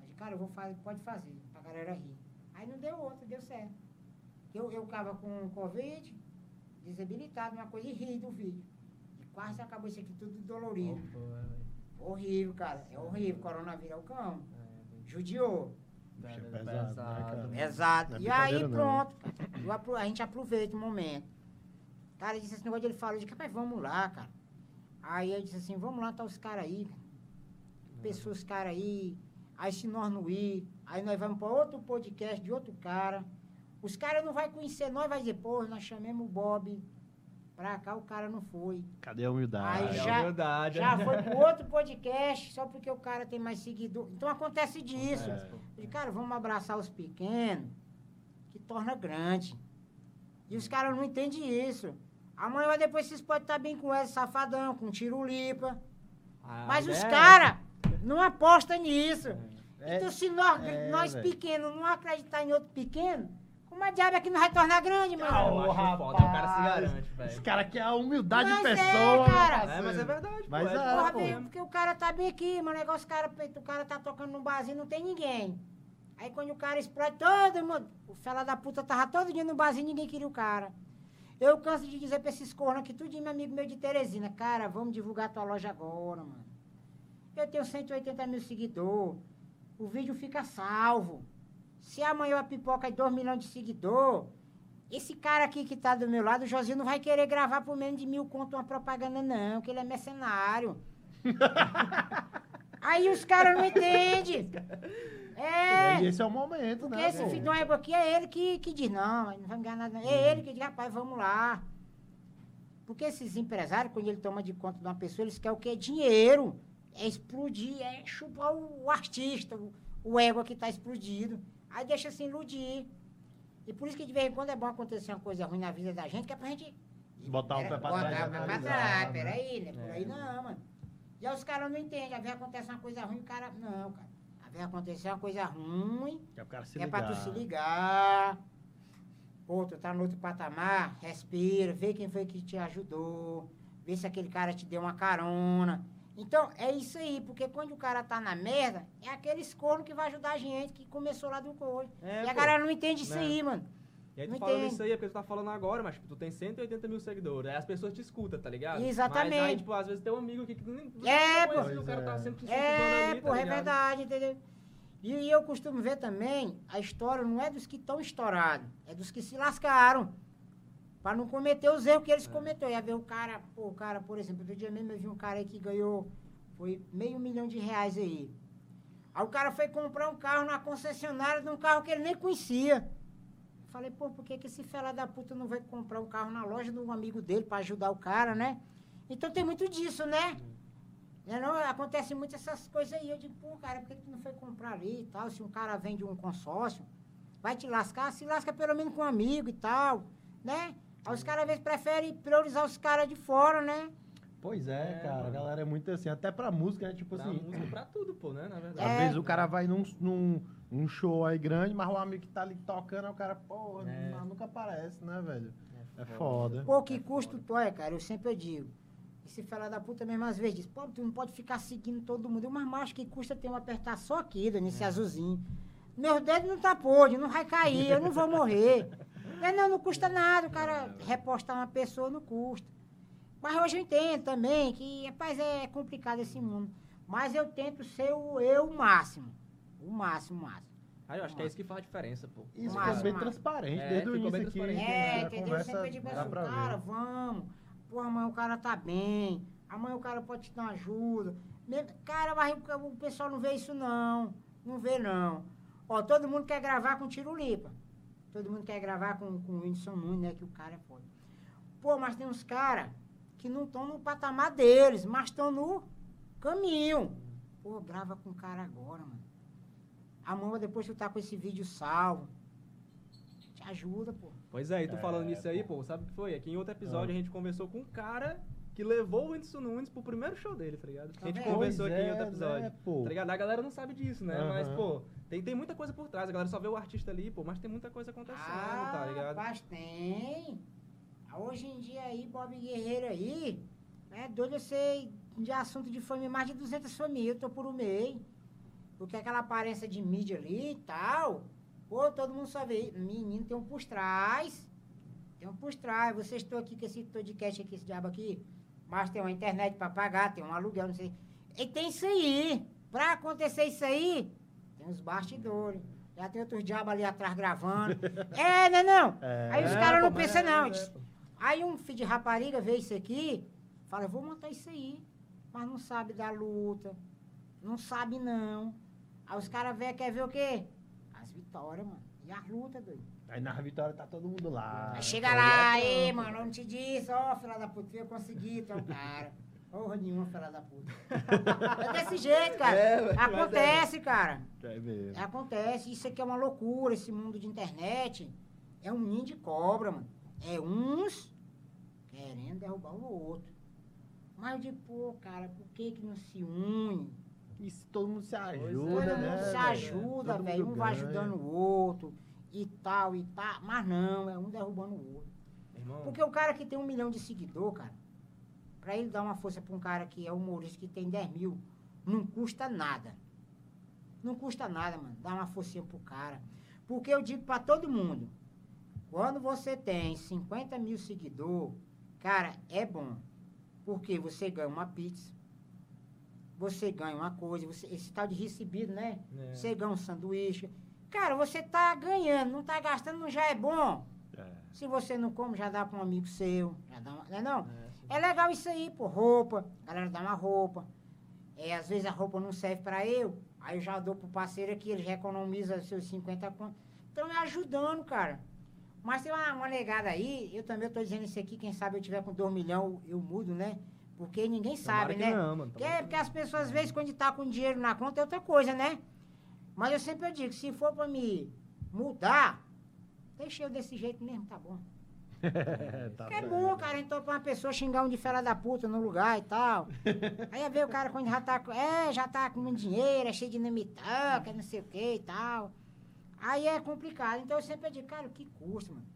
Eu disse, cara, eu vou fazer, pode fazer, pra galera rir. Aí não deu outro, deu certo. Eu, eu ficava com Covid, desabilitado, uma coisa, e ri do vídeo. E quase acabou isso aqui tudo dolorido. Horrível, cara. É horrível. Coronavírus é o cão. Judiou. Bicho, é pesado, né? Exato. Não é e aí não. pronto. a gente aproveita o momento. Cara, disse esse negócio, ele falou, disse, rapaz, vamos lá, cara. Aí eu disse assim, vamos lá, tá os caras aí. cara. Pessoas, caras aí. Aí se nós não ir, aí nós vamos para outro podcast de outro cara. Os caras não vão conhecer nós, vai dizer, pô, nós chamamos o Bob pra cá, o cara não foi. Cadê a humildade? Aí já- humildade. Já foi pro outro podcast, só porque o cara tem mais seguidor. Então acontece disso. É. Eu digo, cara, vamos abraçar os pequenos, que torna grande. E os caras não entendem isso. Amanhã depois vocês podem estar bem com esse safadão, com tirulipa. Ah, Mas os é. caras não apostam nisso. É, então se nós, é, nós pequenos não acreditar em outro pequeno, como a diabo é que não vai tornar grande, mano? Ô, acho foda, o cara se rapaz. garante, Esse velho. cara aqui é a humildade Mas de é, pessoa. cara. meu É, mas é verdade, Mas pô. é, Porra, pô. bem, porque o cara tá bem aqui, mano. O negócio, o cara, o cara tá tocando num barzinho, não tem ninguém. Aí quando o cara explode, todo mundo. O fela da puta tava todo dia no barzinho ninguém queria o cara. Eu canso de dizer pra esses cornos aqui, tudinho, meu amigo meu de Teresina. Cara, vamos divulgar tua loja agora, mano. Eu tenho 180 mil seguidores. O vídeo fica salvo. Se amanhã a pipoca é 2 milhões de seguidor, esse cara aqui que tá do meu lado, o Josinho, não vai querer gravar por menos de mil conto uma propaganda, não, que ele é mercenário. (laughs) Aí os caras não entendem. (laughs) É. E esse é o momento, Porque né? esse pô? filho de uma égua aqui é ele que, que diz, não, não vamos ganhar nada. É ele que diz, rapaz, vamos lá. Porque esses empresários, quando ele toma de conta de uma pessoa, eles querem o quê? Dinheiro. É explodir, é chupar o, artista, o, o ego que está explodido. Aí deixa se iludir. E por isso que de vez em quando é bom acontecer uma coisa ruim na vida da gente, que é pra gente. Botar o pé pra botar trás e o pé pra trás. Peraí, né? Por É. aí não, mano. E aí os caras não entendem. Às vezes acontece uma coisa ruim, o cara. Não, cara. Vezes acontecer uma coisa ruim, é se é pra tu ligar. se ligar. Pô, tu tá no outro patamar, respira, vê quem foi que te ajudou, vê se aquele cara te deu uma carona. Então, é isso aí, porque quando o cara tá na merda, é aquele escorno que vai ajudar a gente, que começou lá do coisa. É, e a pô. galera não entende isso Né? aí, mano. E aí tu Não falando entendo. isso aí é porque tu tá falando agora, mas tipo, tu tem 180 mil seguidores. Aí as pessoas te escutam, tá ligado? Exatamente. Mas aí, tipo, às vezes tem um amigo aqui que tu nem tu É, conhece, pô. o cara tá é. sempre te É, ali, pô, tá é verdade, entendeu? E, e eu costumo ver também, a história não é dos que estão estourados, é dos que se lascaram. Pra não cometer os erros que eles É. cometeram. Ia ver o cara, pô, o cara, por exemplo, outro dia mesmo eu vi um cara aí que ganhou, foi meio milhão de reais aí. Aí o cara foi comprar um carro na concessionária de um carro que ele nem conhecia. Falei, pô, por que, que esse fela da puta não vai comprar um carro na loja de um amigo dele pra ajudar o cara, né? Então tem muito disso, né? Né, não, acontece muito essas coisas aí. Eu digo, pô, cara, por que que tu não foi comprar ali e tal? Se um cara vende um consórcio, vai te lascar, se lasca pelo menos com um amigo e tal, né? Aí os caras às vezes preferem priorizar os caras de fora, né? Pois é, É, cara. mano. A galera é muito assim. Até pra música, né? Tipo Pra assim. música, pra tudo, pô, né? Na verdade. Às É. vezes o cara vai num, num, num show aí grande, mas o amigo que tá ali tocando, aí o cara, pô, É. nu- nunca aparece, né, velho? É foda. foda. Pô, que custo tu é, cara? Eu sempre digo. Esse fela da puta mesmo às vezes diz, pô, tu não pode ficar seguindo todo mundo. Eu, Mas macho, que custa ter um apertar só aqui, Dani, esse azulzinho. Meus dedos não tá podre, não vai cair, eu não vou morrer. Não, (laughs) não, não custa nada, o cara repostar uma pessoa não custa. Mas hoje eu entendo também que, rapaz, é complicado esse mundo. Mas eu tento ser o eu o máximo. O máximo, o máximo. Aí eu acho que é isso que faz a diferença, pô. Isso Massa, ficou bem massa. transparente, É, desde o início aqui. transparente. que É, entendeu? conversa Sempre digo dá assim, cara, ver. vamos. Pô, amanhã o cara tá bem. Amanhã o cara pode te dar uma ajuda. Cara, mas o pessoal não vê isso não. Não vê não. Ó, todo mundo quer gravar com Tiro Lipa. Todo mundo quer gravar com, com o Whindersson Nunes, né? Que o cara é foda. Pô, mas tem uns caras que não estão no patamar deles, mas estão no caminho. Pô, grava com o cara agora, mano. Amanhã depois tu tá com esse vídeo salvo. Te ajuda, pô. Pois é, e tu É, falando nisso aí, pô, sabe o que foi? Aqui em outro episódio Ah. a gente conversou com um cara que levou o Whindersson Nunes pro primeiro show dele, tá ligado? Tá a gente conversou Pois aqui em é, outro episódio. né, pô? Tá ligado? A galera não sabe disso, né? Mas, pô, tem, tem muita coisa por trás. A galera só vê o artista ali, pô, mas tem muita coisa acontecendo, tá ligado? Rapaz, tem. Hoje em dia aí, Bob Guerreiro aí, é doido eu sei de assunto de família, mais de 200 famílias, eu tô por um meio. Porque aquela aparência de mídia ali e tal, pô, todo mundo só vê, menino, tem um por trás, tem um por trás, vocês estão aqui com esse podcast aqui, esse diabo aqui, mas tem uma internet pra pagar, tem um aluguel, não sei. E tem isso aí, pra acontecer isso aí, tem os bastidores. Já tem outros diabos ali atrás gravando. (laughs) é, não é não? É. Aí os É, caras não mas pensam, é, não. é. Aí um filho de rapariga vê isso aqui, fala, eu vou montar isso aí. Mas não sabe da luta. Não sabe, não. Aí os caras vê, quer ver o quê? As vitórias, mano. E as lutas, doido. Aí na vitória tá todo mundo lá. Aí chega Pô, lá, é aí, campo. mano, eu não te disse, ó, filha da puta, eu consegui, tu é um cara. Porra nenhuma, filha da puta. É desse jeito, cara. (laughs) É, é. Acontece, cara. É mesmo. Acontece, isso aqui é uma loucura, esse mundo de internet. É um ninho de cobra, mano. É uns querendo derrubar o outro. Mas eu digo, pô, cara, por que que não se une? E se todo mundo se é, ajuda, Todo né? mundo se ajuda, Todo velho. Um vai ganha. ajudando o outro e tal e tal. Mas não, é um derrubando o outro. Irmão, Porque o cara que tem um milhão de seguidor, cara, pra ele dar uma força pra um cara que é humorista que tem 10 mil, não custa nada. Não custa nada, mano. Dá uma forcinha pro cara. Porque eu digo pra todo mundo, quando você tem 50 mil seguidor, cara, é bom. Porque você ganha uma pizza, você ganha uma coisa, você, esse tal de recebido, né? É. Você ganha um sanduíche. Cara, você tá ganhando, não tá gastando, não já é bom. É. Se você não come, já dá para um amigo seu. Já dá uma, não é não? É. É legal isso aí, pô. Roupa. A galera dá uma roupa. É, às vezes a roupa não serve para eu. Aí eu já dou pro parceiro aqui, ele já economiza seus 50 contos. Então é ajudando, cara. Mas tem uma, uma negada aí, eu também tô dizendo isso aqui, quem sabe eu tiver com 2 milhões, eu mudo, né? Porque ninguém sabe, né? que não, mano. Porque, porque as pessoas, às vezes, quando tá com dinheiro na conta, é outra coisa, né? Mas eu sempre digo, se for pra me mudar, deixa eu desse jeito mesmo, tá bom. (laughs) tá É certo. bom, cara, então pra uma pessoa xingar um de fera da puta no lugar e tal. (laughs) Aí vê o cara quando já tá, com- é, já tá com muito dinheiro, é cheio de que não sei o que e tal. Aí é complicado. Então eu sempre digo, cara, que custa, mano?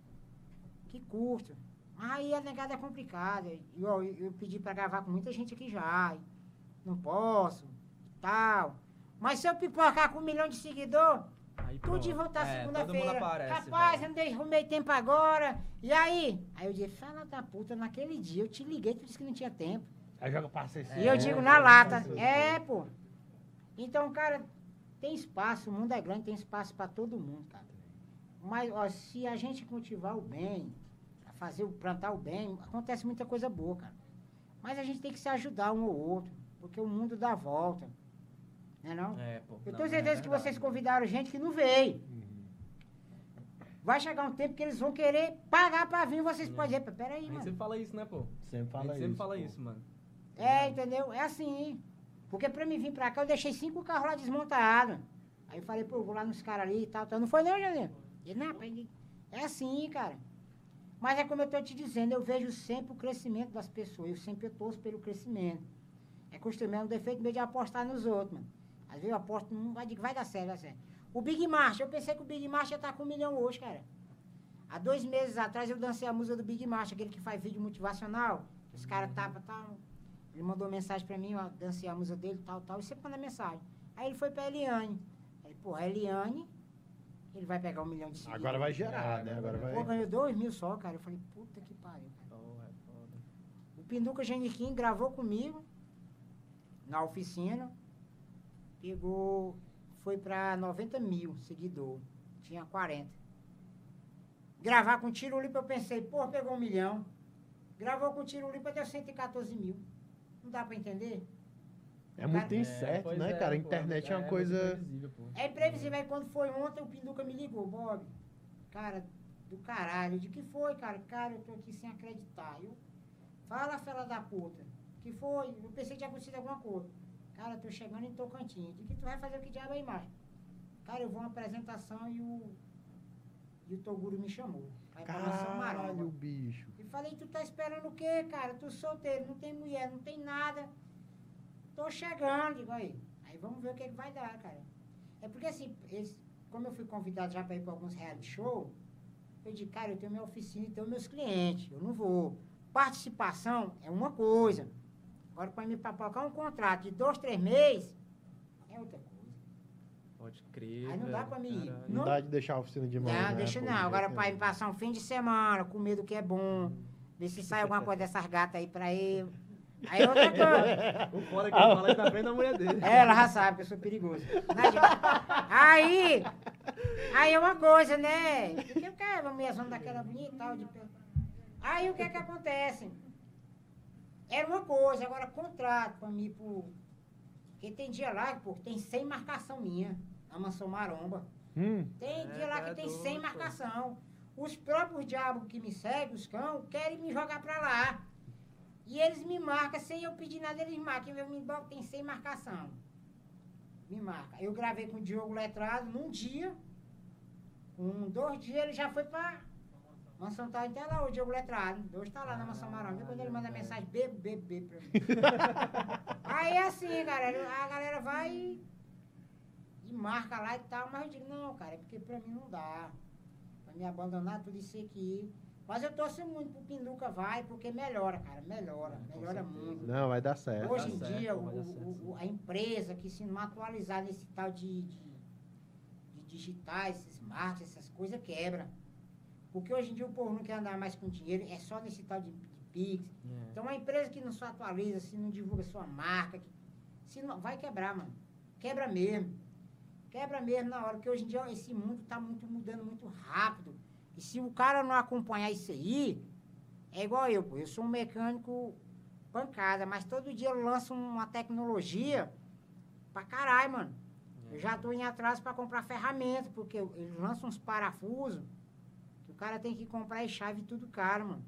Que custa. Mas aí a negada é complicada. E, ó, Eu, eu pedi pra gravar com muita gente aqui já. Não posso, tal. Mas se eu pipocar com um milhão de seguidor, Aí tudo de voltar É, segunda-feira. Rapaz, velho. eu não arrumei tempo agora. E aí? Aí eu disse, fala da puta, naquele dia eu te liguei, tu disse que não tinha tempo. Aí joga pra ser e eu É, digo na lata, é, é, pô. Então, cara, tem espaço, o mundo é grande, tem espaço pra todo mundo, cara. Mas, ó, se a gente cultivar o bem, fazer o plantar o bem, acontece muita coisa boa, cara. Mas a gente tem que se ajudar um ou outro, porque o mundo dá volta. Né não? É, pô. Eu não, tenho é certeza que verdade. vocês convidaram gente que não veio. Uhum. Vai chegar um tempo que eles vão querer pagar pra vir, vocês É. podem dizer, peraí, mano. sempre fala isso, né, pô? Sempre a fala gente sempre isso. fala pô. isso, mano. É, entendeu? É assim. Porque pra mim vir pra cá, eu deixei cinco carros lá desmontados. Aí eu falei, pô, eu vou lá nos caras ali e tal, tal. Não foi não, Janine? Ele, não, é assim, cara. Mas é como eu tô te dizendo, eu vejo sempre o crescimento das pessoas. Eu sempre torço pelo crescimento. É costume, é um defeito meu de apostar nos outros, mano. Às vezes eu aposto, não vai, vai dar certo, vai dar certo. O Big Marcha, eu pensei que o Big Marcha ia estar com um milhão hoje, cara. Há dois meses atrás eu dancei a música do Big Marcha, aquele que faz vídeo motivacional. Os caras tava, tal. Ele mandou mensagem pra mim, ó, dancei a música dele, tal, tal, e sempre manda mensagem. Aí ele foi pra Eliane. Aí, porra, a Eliane, ele vai pegar um milhão de seguidores. Agora vai gerar, né? Agora Pô, vai. ganhou dois mil só, cara. Eu falei, puta que pariu. cara. Porra, é foda. O Pinduca Geniquim gravou comigo na oficina. Pegou, foi pra 90 mil seguidor. Tinha 40. Gravar com tiro limpo, eu pensei, pô, pegou um milhão. Gravou com tiro limpo, deu 114 mil. Não dá pra entender? É muito incerto, pois né, é, cara? A pô, internet é uma coisa. previsível, pô. É imprevisível. Aí quando foi ontem, o Pinduca me ligou, Bob. Cara, do caralho. De que foi, cara? Cara, eu tô aqui sem acreditar. Eu, fala, fela da puta. Que foi? Eu pensei que tinha acontecido alguma coisa. Cara, eu tô chegando em Tocantins. De que tu vai fazer o que diabo aí, macho? Cara, eu vou uma apresentação e o. E o Toguro me chamou. Mansão Caralho, bicho. Falei, tu tá esperando o quê, cara? Tu solteiro, não tem mulher, não tem nada. Tô chegando, digo aí. Aí vamos ver o que, que vai dar, cara. É porque assim, eles, como eu fui convidado já para ir para alguns reality show, eu disse, cara, eu tenho minha oficina e tenho meus clientes, eu não vou. Participação é uma coisa. Agora, para me papocar um contrato de dois, três meses, é outra. Pode crer. Aí não dá pra mim ir. Não, Não- dá de deixar a oficina de mão. Não, né, deixa pô, não. Agora, para nenhum. passar um fim de semana, comer do que é bom, ver se sai alguma coisa dessas gatas aí pra eu. Aí é outra (laughs) coisa. O foda é que ele fala isso na frente da mulher dele. É, ela já sabe que eu sou perigoso. Aí, aí é uma coisa, né? Eu quero uma mulherzona daquela bonita e tal. De... Aí o que é que acontece? Era uma coisa, agora contrato pra mim por. Porque tem dia lá, pô, que tem 100 marcação minha, na mansão maromba. Hum, Tem É, dia lá que tem doido, 100 pô. marcação. Os próprios diabos que me seguem, os cão, querem me jogar pra lá. E eles me marcam, sem eu pedir nada, eles marcam. Eu me boto, tem 100 marcação. Me marca. Eu gravei com o Diogo Letrado num dia. Com dois dias ele já foi pra Mansão tá até lá, o Diogo Letrado. Hoje tá lá na Mansão Marão. Viu quando ele manda mensagem, bebo, bebo, bebo pra mim. (laughs) Aí é assim, galera. A galera vai e marca lá e tal, mas eu digo, não, cara, é porque pra mim não dá. Pra me abandonar tudo isso aqui. Mas eu torço muito pro Pinduca vai, porque melhora, cara, melhora, Com melhora muito. não, vai dar certo. Hoje dar em certo, dia, o- certo, o- a empresa que se não atualizar nesse tal de, de, de digitais, esses marketing, essas coisas, quebra. Porque hoje em dia o povo não quer andar mais com dinheiro, é só nesse tal de, de Pix. É. Então, uma empresa que não se atualiza, se não divulga sua marca, que- se não, vai quebrar, mano. Quebra mesmo. Quebra mesmo na hora, porque hoje em dia esse mundo está muito mudando muito rápido. E se o cara não acompanhar isso aí, é igual eu, pô. Eu sou um mecânico pancada, mas todo dia eu lanço uma tecnologia pra caralho, mano. Eu já tô em atraso para comprar ferramenta, porque eles lançam uns parafusos que o cara tem que comprar chave tudo caro, mano.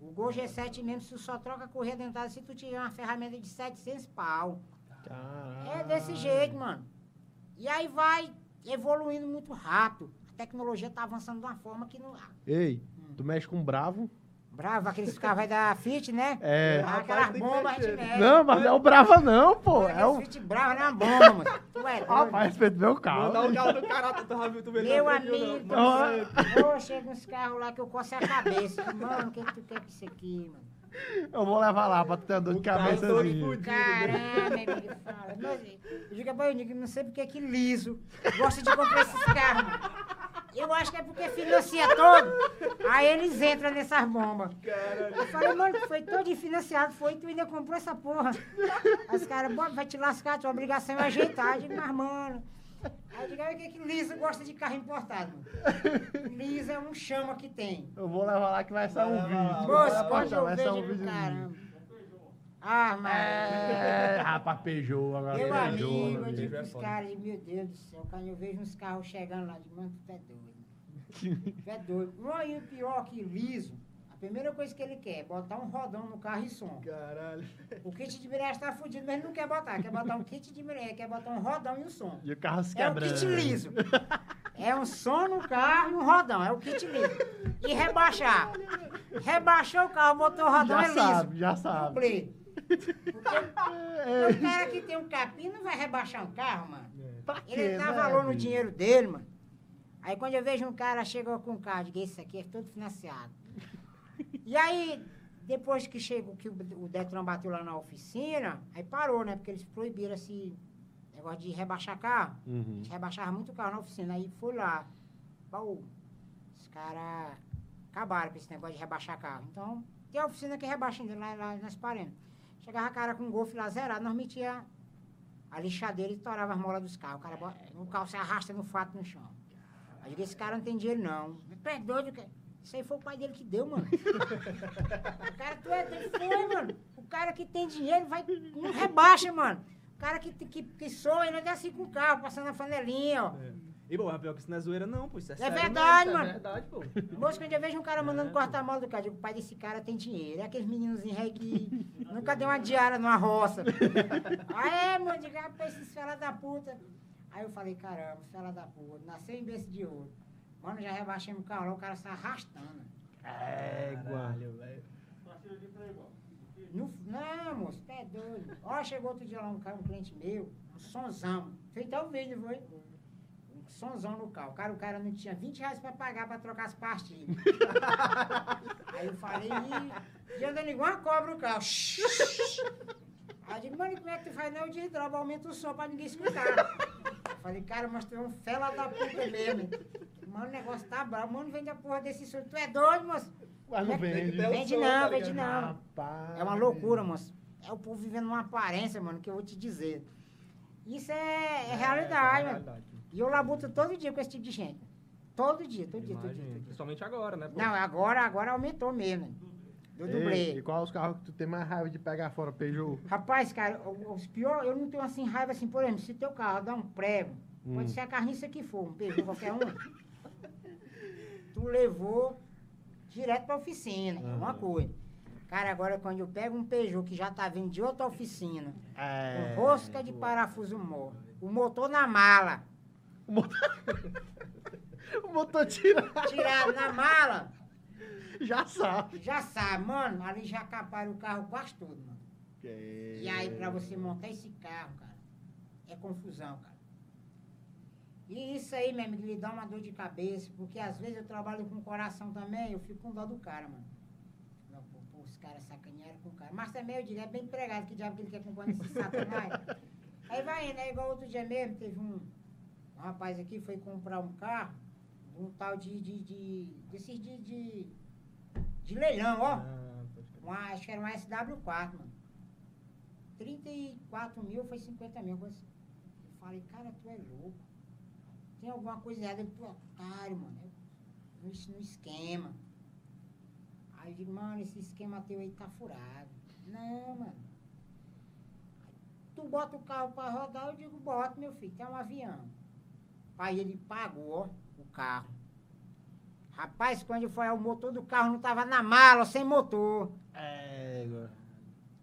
O Gol G7 mesmo, se tu só troca a correia dentada se tu tiver uma ferramenta de 700 pau. Caralho. É desse jeito, mano. E aí vai evoluindo muito rápido. A tecnologia tá avançando de uma forma que não. Ei, tu mexe com bravo? Bravo, aqueles carros vai dar fit, né? É. Aquelas bombas a mexer. gente mexe. Não, mas não é o brava não, pô. É o... fit bravo, não é uma bomba, mano. Tu é (laughs) doido. Rapaz, respeita meu Mandar carro. o carro do cara, tu tava tu vendo Meu amigo, Não. ô, chega uns carros lá que eu coço a cabeça. Mano, o que, que tu quer com isso aqui, mano? (laughs) Eu vou levar lá pra tu ter dor de cabeça fudido. Caramba, meu amigo, fala. Eu digo, "Rapaz, eu digo, não sei porque é que liso gosta de comprar esses carros. Eu acho que é porque financia todo. Aí eles entram nessas bombas. Eu falei, mano, tu foi todo financiado, foi, tu ainda comprou essa porra. Os caras, "Bom, vai te lascar, tua obrigação é ajeitar. Eu digo, mas mano. Aí eu digo, "Aí, o que, que liso gosta de carro importado? Liso é um chama que tem. Eu vou levar lá que vai sair um vídeo. Moço, quando eu vejo, um vídeo. caramba. Ah, mas... É, rapaz, Peugeot agora. Meu Peugeot, amigo, eu digo é foda. caras, meu Deus do céu, quando eu vejo uns carros chegando lá, digo, mano, tu é doido. (laughs) Tu é doido. Não, e o pior que liso, primeira coisa que ele quer é botar um rodão no carro e som. Caralho. O kit de embreagem tá fudido, mas ele não quer botar. Quer botar um kit de embreagem, quer botar um rodão e um som. E o carro se É o quebrando. kit liso. É um som no carro e um rodão, é o kit liso. E rebaixar. Rebaixou o carro, botou o rodão, Já é liso. sabe, já sabe. Dublê. Porque É, o cara que tem um capim não vai rebaixar um carro, mano. pra quê, Ele dá né, valor no dinheiro dele, mano. Aí quando eu vejo um cara chegou com um carro, digo, esse aqui é todo financiado. (laughs) E aí, depois que chegou, que o Detran bateu lá na oficina, aí parou, né? Porque eles proibiram esse negócio de rebaixar carro. A Uhum. gente rebaixava muito carro na oficina. Aí foi lá. Baú. Os caras acabaram com esse negócio de rebaixar carro. Então, tem a oficina que rebaixa ainda lá, lá nós paremos. Chegava cara com um golfe lá zerado, nós metia a lixadeira e torava as molas dos carros. O cara bota, o carro se arrasta no fato no chão. Aí eu digo, esse cara não tem dinheiro não. Tu é doido, cara. Isso aí foi o pai dele que deu, mano. o cara, tu é foi, mano. O cara que tem dinheiro vai, não rebaixa, mano. O cara que, que, que soa, ele anda assim com o carro, passando a flanelinha, ó. E, bom, é pior que isso não é zoeira, não, pô. Isso é, É sério verdade, mano. É verdade, pô. Moço, quando eu vejo um cara mandando É, cortar a mola do eu digo, o pai desse cara tem dinheiro. É aqueles meninozinhos aí que nunca deu uma diária numa roça. Aí, mano, diga, rapaz, esses fela da puta. Aí eu falei, caramba, fela da puta, nasceu em berço de ouro. Mano, já rebaixei o carro lá, o cara se arrastando. Égua. Velho. No, não, moço, tá é doido. Ó, chegou outro dia lá um cara, um cliente meu, um sonzão. Fez até o vídeo, foi? Um sonzão no carro. O cara, o cara não tinha 20 reais pra pagar pra trocar as pastilhas. (laughs) Aí eu falei, e, andando igual uma cobra o carro. (laughs) Aí eu digo, mano, como é que tu faz? Não, o de droga, aumenta o som pra ninguém escutar. Eu falei, cara, mas tu é um fela da puta mesmo. Mano, o negócio tá bravo. Mano, vende a porra desse som. Tu é doido, moço? Mas não vende. o Vende som, não, tá vende não. Rapaz. É uma loucura, moço. É o povo vivendo uma aparência, mano, que eu vou te dizer. Isso é, é realidade, é mano. realidade. E eu labuto todo dia com esse tipo de gente. Todo dia, todo dia, todo dia. Todo dia. Principalmente agora, né, pô? Não, agora, agora aumentou mesmo. Do dublê. E qual os carros que tu tem mais raiva de pegar fora, Peugeot? Rapaz, cara, o- os piores, eu não tenho assim raiva assim, por exemplo, se teu carro dá um prego, Hum. pode ser a carniça que for, um Peugeot qualquer um, (laughs) tu levou direto pra oficina, é uma coisa. Cara, agora quando eu pego um Peugeot que já tá vindo de outra oficina, É. com rosca de parafuso mor, o motor na mala, O motor... (laughs) o motor tira. tirado na mala, Já sabe. já sabe, mano, ali já caparam o carro quase todo, mano. E aí, pra você montar esse carro, cara, é confusão, cara. E isso aí, meu amigo, lhe dá uma dor de cabeça, porque às vezes eu trabalho com coração também, eu fico com dó do cara, mano. Não, pô, pô, os caras sacanearam com o cara. Mas também eu digo, é bem empregado, que diabo que ele quer comprar nesse satanás. (laughs) aí vai indo, é igual outro dia mesmo, teve um, um rapaz aqui, foi comprar um carro, um tal de, de, de desses de, de, de leilão, ó. Ah. Uma, acho que era uma SW4, mano. 34 mil foi 50 mil. assim. Eu falei, cara, tu é louco. Tem alguma coisa errada. É otário, mano. Eu, no, es- no esquema. Aí eu digo, mano, esse esquema teu aí tá furado. Não, mano. Tu bota o carro pra rodar, eu digo, bota, meu filho, tem um avião. Aí ele pagou ó, o carro. Rapaz, quando foi o motor do carro não tava na mala, sem motor. É.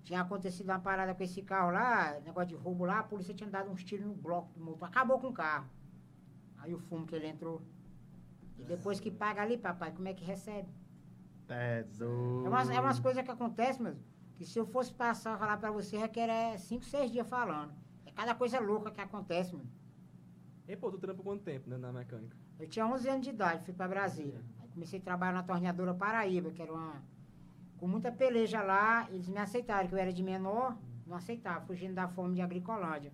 Tinha acontecido uma parada com esse carro lá, negócio de roubo lá, a polícia tinha dado uns tiros no bloco do motor. Acabou com o carro. Aí o fumo que ele entrou. E depois que paga ali, papai, como é que recebe? É doido. É umas, é umas coisas que acontecem, meu, que se eu fosse passar falar pra você, requer é cinco, seis dias falando. É cada coisa louca que acontece, mano. E, pô, tu trampa quanto tempo, né, na mecânica? Eu tinha 11 anos de idade, fui pra Brasília. Aí comecei a trabalhar na torneadora Paraíba, que era uma. Com muita peleja lá, eles me aceitaram, que eu era de menor, não aceitavam, fugindo da fome de Agricolândia.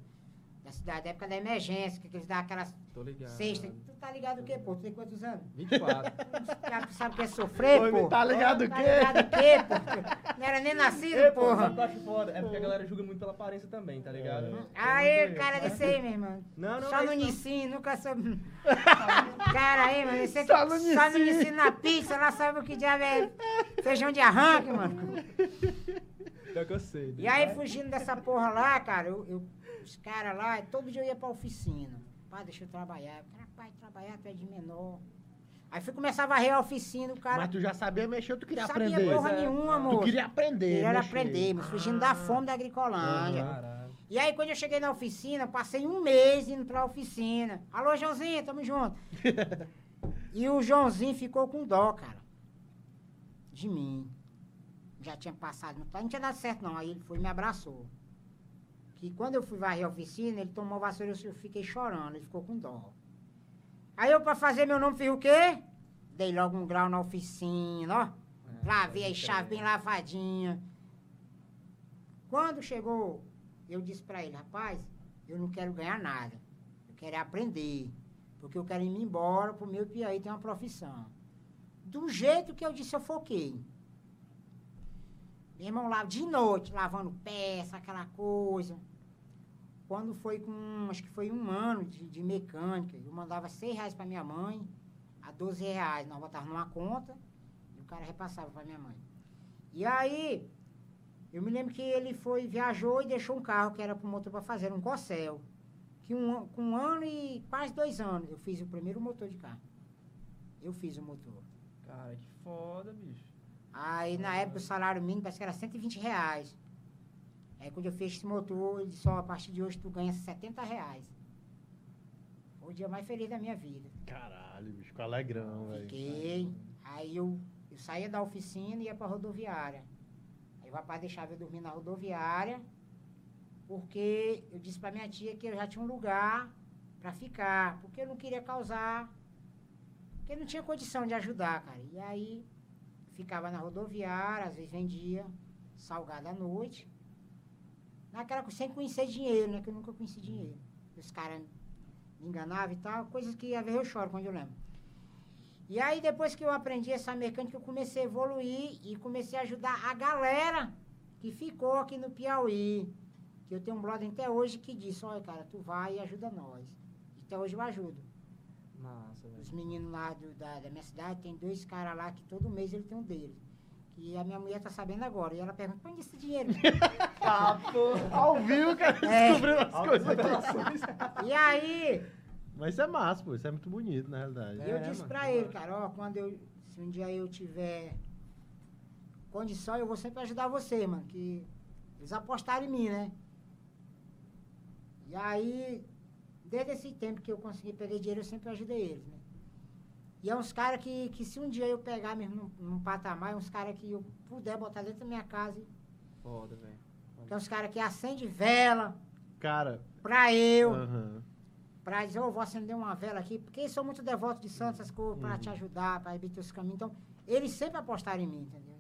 Da cidade, da época da emergência, que eles davam aquelas Tô ligado. cestas. Tu tá ligado o quê, pô? Tu tem quantos anos? 24. (laughs) Tu sabe o que é sofrer, Oi, pô? tá ligado o Tá quê? ligado o quê, pô? Não era nem (laughs) nascido, Ei, pô, porra. foda? É porque a galera julga muito pela aparência também, tá ligado? É. Aí, cara desse aí, meu irmão. Não, não, Só não no. Nissin, nunca soube. (laughs) cara aí, mano. Esse Só no Só no Nissin. Na pizza, lá sabe o que diabo é feijão de arranque, mano. Que eu sei. E aí, fugindo dessa porra lá, cara, eu, eu- os caras lá, todo dia eu ia pra oficina. Pai, deixa eu trabalhar. Pai, trabalhar, tu é de menor. Aí fui começar a varrer a oficina, o cara Mas tu já sabia mexer tu queria sabia aprender? porra Pois é. nenhuma, Tu moço. queria aprender. Queria mexer. aprender, mas fugindo da fome da Agricolândia. Caralho. E aí, quando eu cheguei na oficina, passei um mês indo pra oficina. Alô, Joãozinho, tamo junto. (laughs) e o Joãozinho ficou com dó, cara. De mim. Já tinha passado, não, não tinha dado certo não. Aí ele foi e me abraçou. Que quando eu fui varrer a oficina, ele tomou vassoura e eu fiquei chorando. Ele ficou com dó. Aí eu, pra fazer meu nome, fiz o quê? Dei logo um grau na oficina, ó. Lavei as chaves bem lavadinha. Quando chegou, eu disse pra ele, rapaz, eu não quero ganhar nada. Eu quero aprender. Porque eu quero ir embora pro meu Piauí ter uma profissão. Do jeito que eu disse, eu foquei. Meu irmão lá de noite, lavando peça, aquela coisa. Quando foi com, acho que foi um ano de, de mecânica, eu mandava seis reais pra minha mãe, a 12 reais nós botávamos numa conta e o cara repassava pra minha mãe. E aí, eu me lembro que ele foi, viajou e deixou um carro que era pro motor para fazer, um Cossel. Que um, com um ano e quase dois anos eu fiz o primeiro motor de carro. Eu fiz o motor. Cara, que foda, bicho. Aí na época o salário mínimo parece que era 120 reais. Aí quando eu fiz esse motor, ele disse, ó, a partir de hoje tu ganha 70 reais. Foi o dia mais feliz da minha vida. Caralho, bicho, ficou alegrão, velho. Fiquei. Aí eu, eu saía da oficina e ia pra rodoviária. Aí o rapaz deixava eu dormir na rodoviária, porque eu disse pra minha tia que eu já tinha um lugar pra ficar, porque eu não queria causar, porque eu não tinha condição de ajudar, cara. E aí ficava na rodoviária, às vezes vendia salgado à noite. Naquela sem conhecer dinheiro, né? Que eu nunca conheci dinheiro. Os caras me enganavam e tal, coisas que às vezes eu choro quando eu lembro. E aí, depois que eu aprendi essa mecânica, eu comecei a evoluir e comecei a ajudar a galera que ficou aqui no Piauí. Que eu tenho um brother até hoje que disse, olha, cara, tu vai e ajuda nós. Até hoje eu ajudo. Velho. Os meninos lá do- da, da minha cidade, tem dois caras lá que todo mês ele tem um deles. E a minha mulher tá sabendo agora. E ela pergunta, onde é esse dinheiro? (laughs) Ah, pô. Ao vivo, cara, É. descobrindo as coisas aqui. e aí, Mas isso é massa, pô. Isso é muito bonito, na realidade. É, eu disse mano, pra ele, cara, ó, quando eu, se um dia eu tiver condição, eu vou sempre ajudar você, mano, que eles apostaram em mim, né? E aí, desde esse tempo que eu consegui pegar dinheiro, eu sempre ajudei eles, né? E é uns caras que, que se um dia eu pegar mesmo num, num patamar, é uns caras que eu puder botar dentro da minha casa, Foda, velho. que é uns caras que acende vela Cara, pra eu, aham. pra dizer, ô, vou acender uma vela aqui, porque são muito devotos de santos, essas coisas, pra Uhum. te ajudar, pra abrir teus caminhos. Então, eles sempre apostaram em mim, entendeu?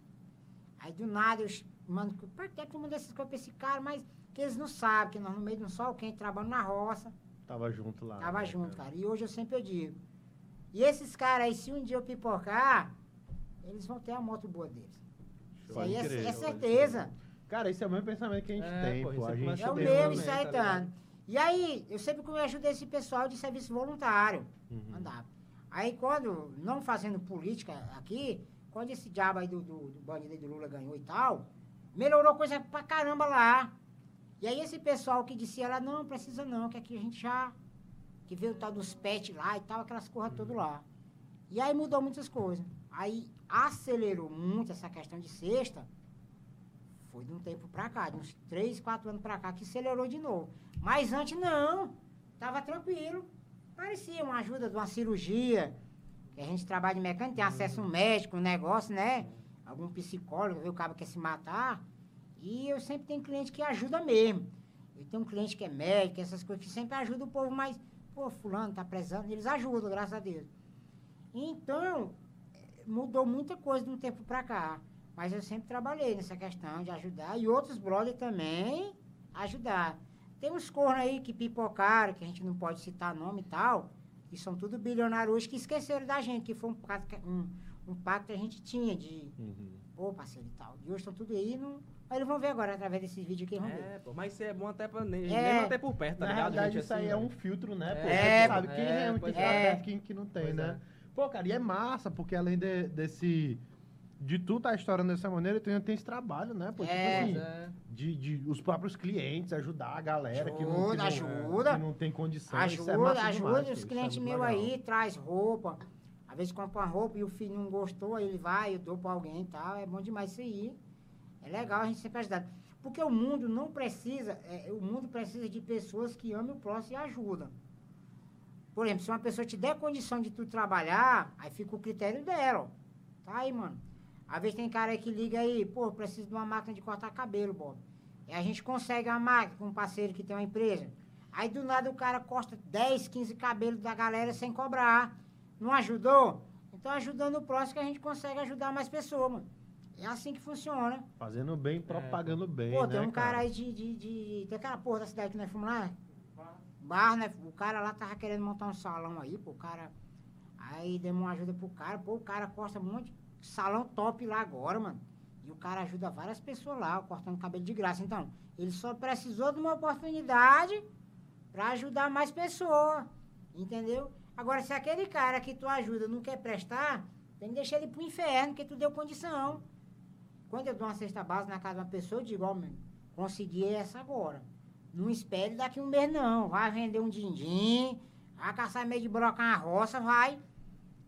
Aí, do nada, eu mando, por que tu manda essas coisas pra esse cara? Mas que eles não sabem, que nós no meio de um sol quente, trabalhando na roça, Tava junto lá. tava né, junto, cara. E hoje eu sempre eu digo. E esses caras aí, se um dia eu pipocar, eles vão ter a moto boa deles. Isso aí é, crer, é certeza. Cara, esse é o mesmo pensamento que a gente É, tem, pô, A é gente É o também, isso aí, tá? E aí, eu sempre que eu ajudei esse pessoal de serviço voluntário. Uhum. andava. Aí quando, não fazendo política aqui, quando esse diabo aí do, do, do bandido aí do Lula ganhou e tal, melhorou coisa pra caramba lá. E aí esse pessoal que dizia lá, não, precisa não, que aqui a gente já, que veio o tal dos pets lá e tal, aquelas coisas todas lá. E aí mudou muitas coisas. Aí acelerou muito essa questão de cesta. Foi de um tempo pra cá, de uns 3, 4 anos pra cá, que acelerou de novo. Mas antes não. Tava tranquilo. Parecia uma ajuda de uma cirurgia. Que a gente trabalha de mecânica, tem acesso a um médico, um negócio, né? Algum psicólogo, vê o cara quer se matar. E eu sempre tenho cliente que ajuda mesmo. Eu tenho um cliente que é médico, essas coisas que sempre ajuda o povo, mas, pô, fulano tá precisando, eles ajudam, graças a Deus. Então, mudou muita coisa de um tempo pra cá. Mas eu sempre trabalhei nessa questão de ajudar. E outros brothers também ajudar. Tem uns cornos aí que pipocaram, que a gente não pode citar nome e tal, que são tudo bilionários hoje, que esqueceram da gente, que foi um, pacto que- um, um pacto que a gente tinha de, Uhum. ô parceiro e tal. E hoje estão tudo aí, não... mas eles vão ver agora através desses vídeos aqui, vão ver. É, pô, mas isso é bom até pra nem, É. nem manter por perto, tá Na ligado? realidade, gente, isso aí assim, é velho? um filtro, né? Pô, É, Você sabe quem é, realmente pois tá é. perto, quem que não tem, Pois né? é. Pô, cara, e é massa, porque além de- desse... De tu tá estourando dessa maneira, tem, tem esse trabalho, né? Pô, É. tipo Pois assim, é. de, de os próprios clientes ajudar a galera que, não, que, Ajuda, não, ajuda. que não tem condição. Isso é Ajuda, massa ajuda demais, os é clientes muito meus aí, traz roupa. Às vezes compra uma roupa e o filho não gostou, aí ele vai, eu dou pra alguém e tal. É bom demais isso aí. É legal a gente sempre ajudar. Porque o mundo não precisa, é, o mundo precisa de pessoas que amem o próximo e ajudam. Por exemplo, se uma pessoa te der condição de tu trabalhar, aí fica o critério dela, ó. Tá aí, mano. Às vezes tem cara que liga aí, pô, preciso de uma máquina de cortar cabelo, Bob. E a gente consegue uma máquina com um parceiro que tem uma empresa. Aí do nada o cara corta 10, 15 cabelos da galera sem cobrar. Não ajudou? Então ajudando o próximo que a gente consegue ajudar mais pessoas, mano. É assim que funciona. Fazendo bem, propagando bem, Pô, né, tem um cara aí de, de, de. Tem aquela porra da cidade que nós fomos lá. Bar, né? O cara lá tava querendo montar um salão aí, pô, o cara. Aí demos uma ajuda pro cara, pô, o cara corta um monte salão top lá agora, mano. E o cara ajuda várias pessoas lá, cortando cabelo de graça. Então, ele só precisou de uma oportunidade pra ajudar mais pessoas. Entendeu? Agora, se aquele cara que tu ajuda não quer prestar, tem que deixar ele pro inferno, porque tu deu condição. Quando eu dou uma cesta base na casa de uma pessoa, eu digo, ó, meu, consegui essa agora. Não espere daqui um mês, não. Vai vender um din-din, vai caçar meio de broca na roça, vai.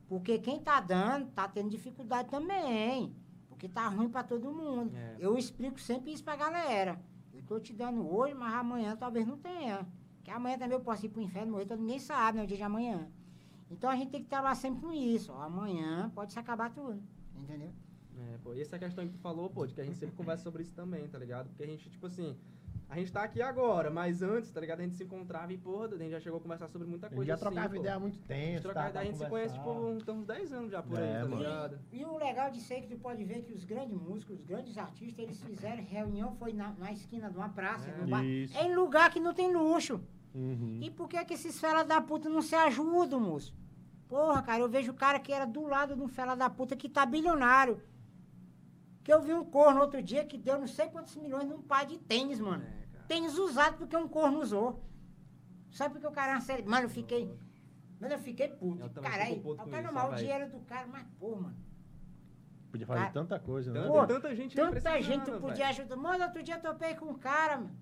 Porque quem tá dando, tá tendo dificuldade também. Porque tá ruim pra todo mundo. É. Eu explico sempre isso pra galera. Eu tô te dando hoje, mas amanhã talvez não tenha. Que amanhã também eu posso ir pro inferno morrer, todo ninguém sabe, né? O dia de amanhã. Então a gente tem que trabalhar sempre com isso. Ó, amanhã pode se acabar tudo. Entendeu? É, pô, e essa questão que tu falou, pô, de que a gente sempre conversa sobre isso também, tá ligado? Porque a gente, tipo assim, a gente tá aqui agora, mas antes, tá ligado? A gente se encontrava e, porra, a gente já chegou a conversar sobre muita A gente coisa já trocava assim, pô. ideia há muito A tempo. gente, trocava tá, ideia, a gente se conhece, tipo, uns 10 anos já por É, aí, tá ligado? E o legal disso aí é que tu pode ver que os grandes músicos, os grandes artistas, eles fizeram reunião, foi na, na esquina de uma praça, É. no bar. Isso. É em lugar que não tem luxo. Uhum. E por que que esses fela da puta não se ajudam, moço? Porra, cara, eu vejo o cara que era do lado de um fela da puta que tá bilionário. Que eu vi um corno outro dia que deu não sei quantos milhões num par de tênis, mano. É. Tênis usado porque um corno usou. Sabe porque o cara é uma série. Mano, eu fiquei. Mano, eu fiquei puto. Caralho, o cara normal, o dinheiro do cara, mas porra, mano. Podia fazer Cara, tanta coisa, né? Tanta, Pô, tanta gente Tanta gente podia ajudar. Mano, outro dia eu topei com um cara, mano.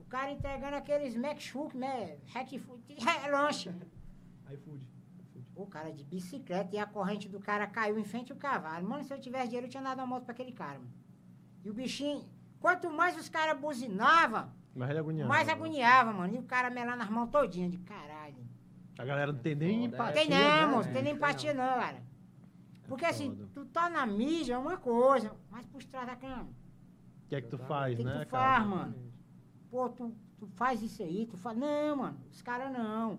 O cara entregando aqueles Mac Shook, né? Hack food, (laughs) é, lanche. iFood. O cara de bicicleta e a corrente do cara caiu em frente ao cavalo. Mano, se eu tivesse dinheiro, eu tinha dado uma moto pra aquele cara, mano. E o bichinho, quanto mais os caras buzinavam, Mas ele é agoniado. mais né? agoniava, mano. E o cara melando as mãos todinhas, de caralho. A galera não tem nem é. empatia. Tem não, né? moço, É, tem nem tem empatia não, cara. Porque assim, foda. tu tá na mídia é uma coisa, mas por trás da cama. O que é que tu faz, O que, que né, tu cara? faz, mano? Pô, tu, tu faz isso aí, tu faz. Não, mano, os caras não.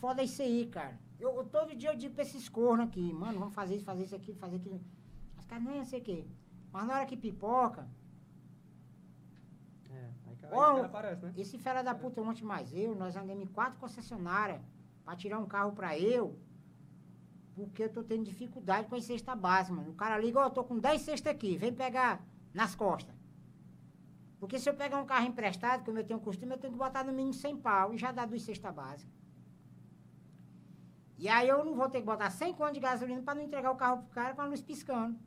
É foda isso aí, cara. Eu, eu- todo dia eu digo pra esses cornos aqui, mano, vamos fazer isso, fazer isso aqui, fazer aquilo. Os caras, não, sei o quê. Mas na hora que pipoca, É, aí, cara, Ó, aparece, né? esse fera da puta ontem mais eu, nós andamos em quatro concessionárias pra tirar um carro pra eu, porque eu tô tendo dificuldade com a cesta base, mano. O cara liga, ó, eu tô com 10 cestas aqui, vem pegar nas costas. Porque se eu pegar um carro emprestado, como eu tenho costume, eu tenho que botar no mínimo 100 pau e já dá duas cestas básicas. E aí eu não vou ter que botar 100 conto de gasolina pra não entregar o carro pro cara com a luz piscando.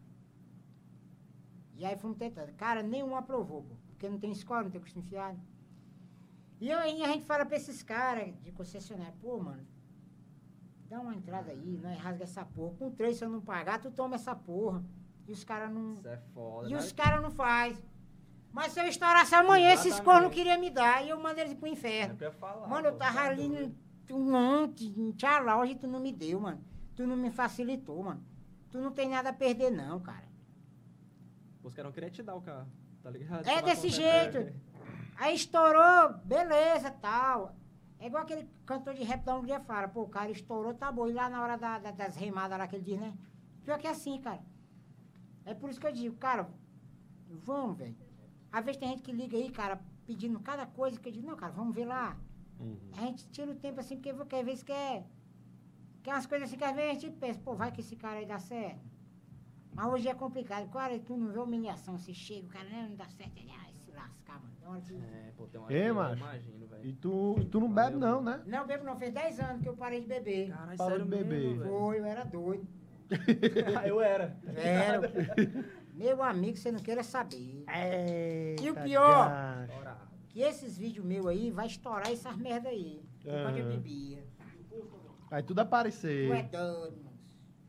E aí fomos tentando. Cara, nenhum aprovou, porque não tem escola, não tem costume fiado. E aí a gente fala pra esses caras de concessionária, pô, mano, dá uma entrada aí, nós rasga essa porra. Com três, se eu não pagar, tu toma essa porra. E os caras não. Isso é foda. E né? os caras não faz. Mas se eu estourasse amanhã, esses Exatamente. cornos não queriam me dar. E eu mandei eles pro É inferno. pra falar. Mano, eu tava tá ali ontem, em tchau hoje tu não me deu, mano. Tu não me facilitou, mano. Tu não tem nada a perder, não, cara. Os caras não queriam te dar o carro, tá ligado? É desse jeito. Aí estourou, beleza, tal. É igual aquele cantor de rap da Hungria fala, pô, o cara estourou, tá bom. E lá na hora da- da- das remadas lá que ele diz, né? Pior que é assim, cara. É por isso que eu digo, cara, vamos, velho. Às vezes tem gente que liga aí, cara, pedindo cada coisa que eu digo, não, cara, vamos ver lá. A gente tira o tempo assim, porque, às vezes quer. Quer umas coisas assim que às vezes a gente pensa, pô, vai que esse cara aí dá certo. Mas hoje é complicado. Cara, tu não vê humilhação, você chega, o cara não, não dá certo, ele, ai, se lascar, mano. Tem hora que- É, pô, tem uma Ei, eu macho. imagino, velho. E tu, e tu não bebe não, né? Não, bebo não, fez 10 anos que eu parei de beber. Caralho, Parou sério de beber. mesmo? Foi, eu era doido. (laughs) eu era. Era. Meu amigo, você não queira saber. E o pior? Ora. Que esses vídeos meus aí vai estourar essas merda aí. Quando eu bebia. Aí tudo Tu é aparecer. doido, mano.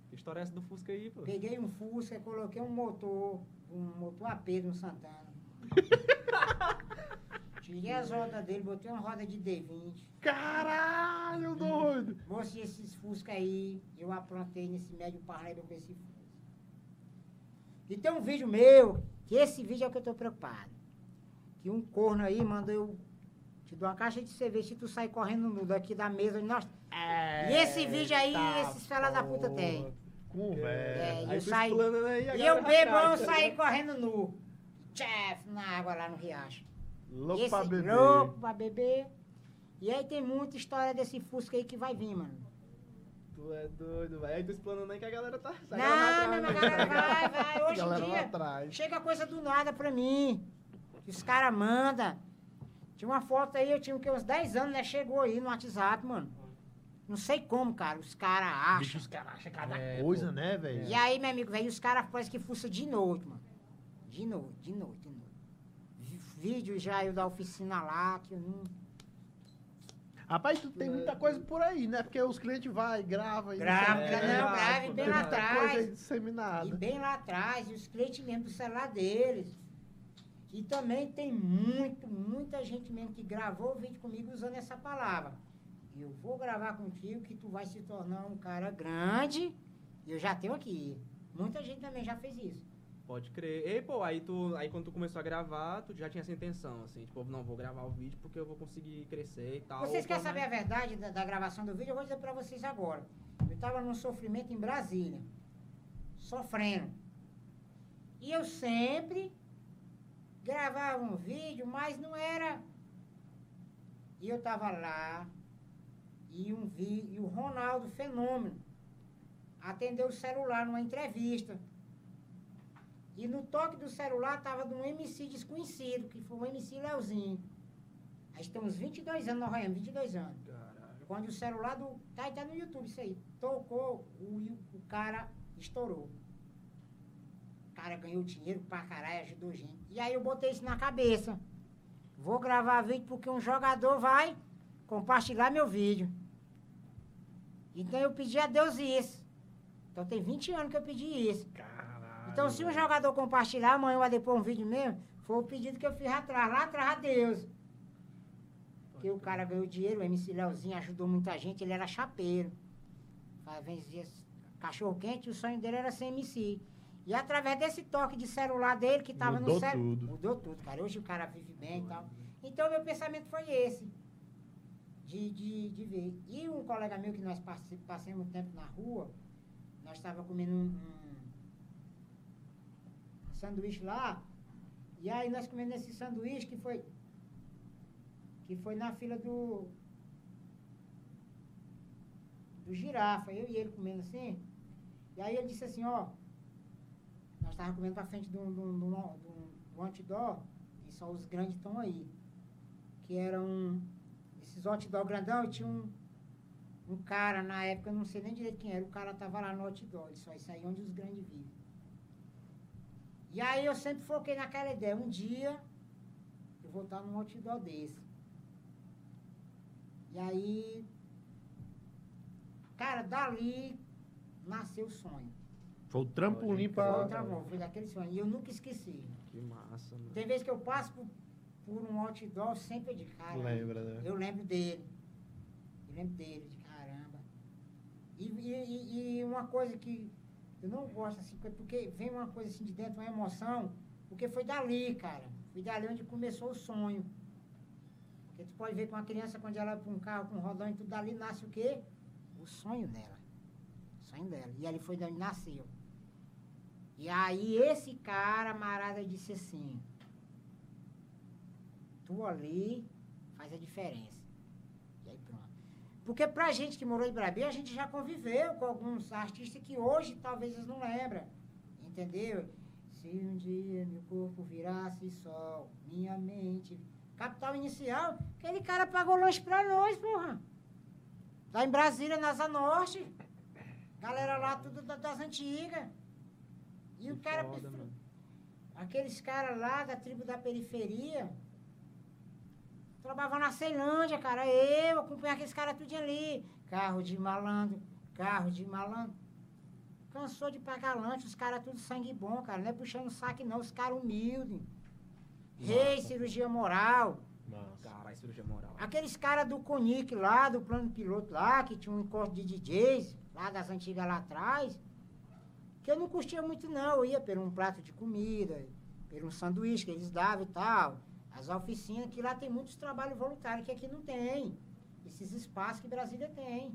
Que história é essa do Fusca aí, pô? Peguei um Fusca, coloquei um motor, um motor AP no Santana. (laughs) Tirei as rodas dele, botei uma roda de D20. Caralho, doido! Moço, esses Fusca aí, eu aprontei nesse médio paralelo com esse Fusca. E tem um vídeo meu, que esse vídeo é o que eu tô preocupado. Que um corno aí mandou eu te dou uma caixa de cerveja se tu sair correndo nu daqui da mesa. Nós... E esse vídeo aí, esses fela da puta tem. Conversa. É, Aí eu saí- a E eu bebão atrás, tá saí correndo nu. Tchef, na água lá no riacho. Louco Esse pra beber. Louco pra beber. E aí tem muita história desse Fusca aí que vai vir, mano. Tu é doido, velho. Aí tu explanando aí que a galera tá. essa Não, galera não, vai a atrás, galera né? vai, vai. (laughs) Hoje em dia, atrás. chega coisa do nada pra mim. Que os caras mandam. Tinha uma foto aí, eu tinha o quê, uns 10 anos, né? Chegou aí no WhatsApp, mano. Não sei como, cara. Os caras Bicho, acham. os caras acham cada É, coisa, pô. né, velho? E aí, meu amigo, velho, os caras parecem que fuça de noite, mano. De noite, de noite, de noite. Vídeo já eu da oficina lá, que eu não. Rapaz, tu tem muita coisa por aí, né? Porque os clientes vai, grava e Grava, não, é, grave pô, bem tem lá atrás. coisa aí E disseminada. bem lá atrás, e os clientes mesmo do celular deles. E também tem muito, muita gente mesmo que gravou o vídeo comigo usando essa palavra. Eu vou gravar contigo que tu vai se tornar um cara grande. E eu já tenho aqui. Muita gente também já fez isso. Pode crer. E, pô, aí tu. Aí quando tu começou a gravar, tu já tinha essa intenção, assim, tipo, não, vou gravar o vídeo porque eu vou conseguir crescer e tal. Vocês querem saber a verdade da, da gravação do vídeo? Eu vou dizer pra vocês agora. Eu tava num sofrimento em Brasília. Sofrendo. E eu sempre gravava um vídeo, mas não era. E eu tava lá. E, um vi, e o Ronaldo Fenômeno atendeu o celular numa entrevista. E no toque do celular tava de um MC desconhecido, que foi o MC Leozinho. Aí estamos 22 anos, nós roemos 22 anos. Caralho. Quando o celular do. Tá, tá no YouTube isso aí. Tocou, o, o cara estourou. O cara ganhou dinheiro pra caralho, ajudou gente. E aí eu botei isso na cabeça. Vou gravar vídeo porque um jogador vai compartilhar meu vídeo. Então eu pedi a Deus isso. Então tem 20 anos que eu pedi isso. Caralho. Então se um jogador compartilhar, amanhã vai depois um vídeo mesmo, foi o pedido que eu fiz atrás, lá atrás a Deus. Porque o cara ganhou dinheiro, o MC Leozinho ajudou muita gente, ele era chapeiro. Fazia cachorro quente, o sonho dele era ser MC. E através desse toque de celular dele, que tava Mudou no cérebro. tudo. Mudou tudo, cara. Hoje o cara vive bem e tal. Então meu pensamento foi esse. De, de, de ver. E um colega meu que nós passamos tempo na rua, nós estávamos comendo um, um sanduíche lá. E aí nós comendo esse sanduíche que foi. Que foi na fila do. Do girafa, eu e ele comendo assim. E aí ele disse assim, ó. Nós estávamos comendo pra frente de um, de um, de um, de um, outdoor, e só os grandes estão aí. Que eram esses outdoor grandão e tinha um, um cara na época, eu não sei nem direito quem era, o cara tava lá no outdoor, ele só isso aí onde os grandes vivem. E aí eu sempre foquei naquela ideia, um dia eu vou estar num outdoor desse. E aí. Cara, dali nasceu o sonho. Foi o trampolim Pode Foi, outra volta, foi daquele sonho. E eu nunca esqueci. Que massa, mano. Tem vezes que eu passo por, por um outdoor, sempre de cara. Lembra, né? Eu lembro dele. Eu lembro dele, de caramba. E, e- e- uma coisa que eu não gosto, assim, porque vem uma coisa assim de dentro, uma emoção, porque foi dali, cara. Foi dali onde começou o sonho. Porque tu pode ver que uma criança, quando ela vai pra um carro com um rodão e tudo, dali nasce o quê? O sonho dela. O sonho dela. E ali foi de onde nasceu. E aí esse cara, marada, disse assim, tu ali faz a diferença. E aí pronto. Porque pra gente que morou em Brabia, a gente já conviveu com alguns artistas que hoje talvez eles não lembram. Entendeu? Se um dia meu corpo virasse sol, minha mente. Capital inicial, aquele cara pagou lanche pra nós, porra. Lá em Brasília, na Asa Norte. Galera lá, tudo da- das antigas. E o Que cara. foda, mano. Aqueles caras lá da tribo da periferia. Trabalhavam na Ceilândia, cara. Eu acompanhava aqueles caras tudo ali. Carro de malandro, carro de malandro. Cansou de pagar lanche, os caras tudo sangue bom, cara. Não é puxando saque, não. Os caras humildes. Rei, cirurgia moral. Caralho, cirurgia moral. Aqueles caras do Conic lá, do plano piloto lá, que tinha um encontro de DJs, lá das antigas lá atrás, que eu não curtia muito não. Eu ia por um prato de comida, por um sanduíche que eles davam e tal. As oficinas, que lá tem muitos trabalhos voluntários que aqui não tem. Esses espaços que Brasília tem.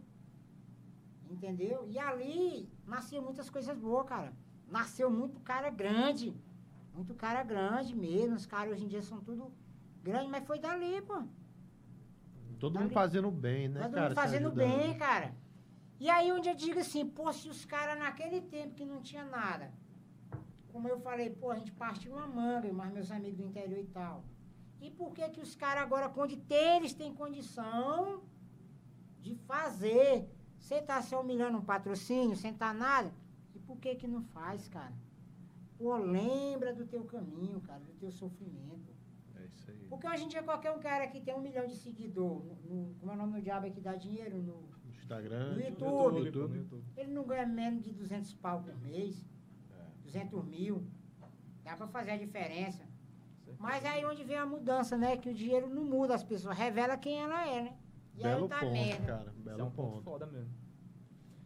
Entendeu? E ali nasciam muitas coisas boas, cara. Nasceu muito cara grande. Muito cara grande mesmo. Os caras hoje em dia são tudo grande, mas foi dali, pô. Todo Ali- mundo fazendo bem, né, Todo cara? mundo se fazendo bem, cara. E aí onde eu digo assim, pô, se os caras naquele tempo que não tinha nada, como eu falei, pô, a gente partiu uma manga, mas meus amigos do interior e tal. E por que que os caras agora, quando eles têm condição de fazer, sem estar se humilhando um patrocínio, sem estar nada, e por que que não faz, cara? Pô, lembra do teu caminho, cara, do teu sofrimento. É isso aí. Porque hoje em dia qualquer um cara que tem um milhão de seguidor, no, no- como é o nome do diabo que dá dinheiro, no, Instagram, No YouTube. YouTube. ele não ganha menos de 200 pau por mês, É. 200 mil. Dá pra fazer a diferença. Mas aí onde vem a mudança, né? Que o dinheiro não muda as pessoas, revela quem ela é, né? E Belo aí tá ponto, merda. cara. Isso Belo é um ponto ponto. foda mesmo.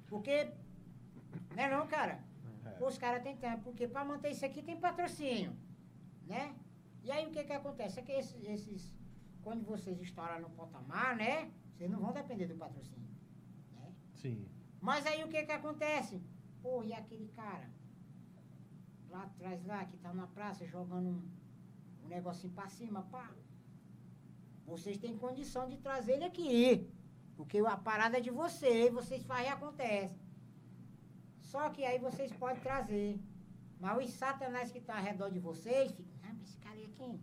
Porque, né não, cara? É. Os caras têm tempo, porque para manter isso aqui tem patrocínio, né? E aí o que que acontece? É que esses, esses quando vocês estouram no patamar, né? Vocês não vão depender do patrocínio, né? Sim. Mas aí o que que acontece? Pô, e aquele cara lá atrás lá, que tá na praça jogando um, um negocinho pra cima, pá. Vocês têm condição de trazer ele aqui. Porque a parada é de vocês, vocês fazem e acontece. Só que aí vocês podem trazer. Mas os satanás que estão ao redor de vocês ficam, ah, mas esse cara aí é quem?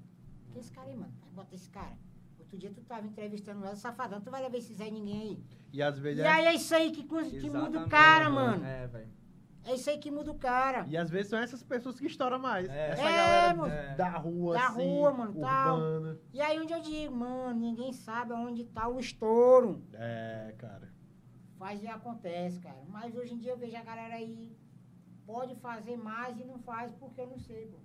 Quem é esse cara aí, mano? Vai botar esse cara. Outro dia tu tava entrevistando ela, safadão, tu vai levar esse Zé ninguém aí. E às vezes E aí é isso aí que, que muda o cara, mano. É, velho. É isso aí que muda o cara. E às vezes são essas pessoas que estouram mais. É. Essa É, galera mano. da rua, Da assim, rua, mano, tal. urbana. E aí onde eu digo, mano, ninguém sabe aonde tá o estouro. É, cara. Faz e acontece, cara. Mas hoje em dia eu vejo a galera aí, pode fazer mais e não faz porque eu não sei, pô.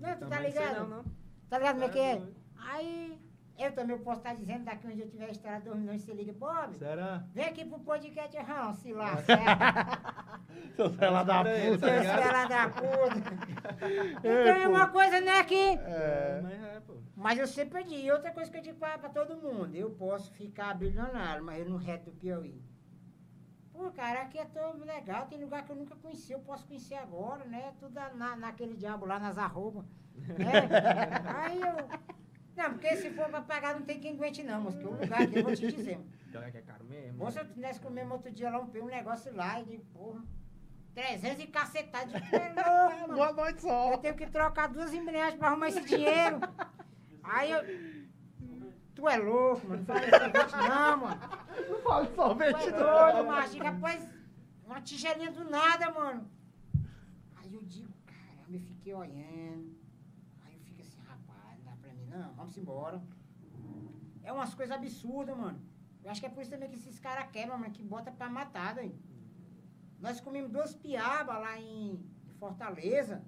Não, tu tá ligado? Não, não. Tá ligado como é que é? Aí, eu também posso estar dizendo, daqui onde eu tiver estourado 2 milhões, você liga, Bob, Será? vem aqui pro podcast, Rão, se lá, certo? Seu celular da puta. tá Seu fela da puta. (laughs) Então É, é pô. uma coisa, né, que... É. Mas é, pô. Mas eu sempre digo, outra coisa que eu digo pra, pra todo mundo, eu posso ficar bilionário, mas eu não reto do Piauí. Pô, cara, aqui é todo legal, tem lugar que eu nunca conheci, eu posso conhecer agora, né? Tudo na, naquele diabo lá, nas arrobas. Né? (laughs) Aí eu. Não, porque se for pra pagar, não tem quem aguente não, moço. Porque o lugar aqui, eu vou te dizer. Pior que é caro mesmo. Moço, eu tivesse comendo outro dia lá, um, um negócio lá, e digo, porra, 300 e cacetado, de é louco, (laughs) mano. Boa noite, sol. Eu tenho que trocar duas embreagens pra arrumar esse dinheiro. Aí eu. Tu é louco, mano. Não fala esse negócio, não, mano. Não fala de sorvete, é não. macho. Rapaz, uma tigelinha do nada, mano. Aí eu digo, caramba, eu fiquei olhando. Aí eu fico assim, rapaz, não dá pra mim, não. Vamos embora. É umas coisas absurdas, mano. Eu acho que é por isso também que esses caras quebram, mano, que bota pra matar, velho. Nós comemos duas piabas lá em Fortaleza.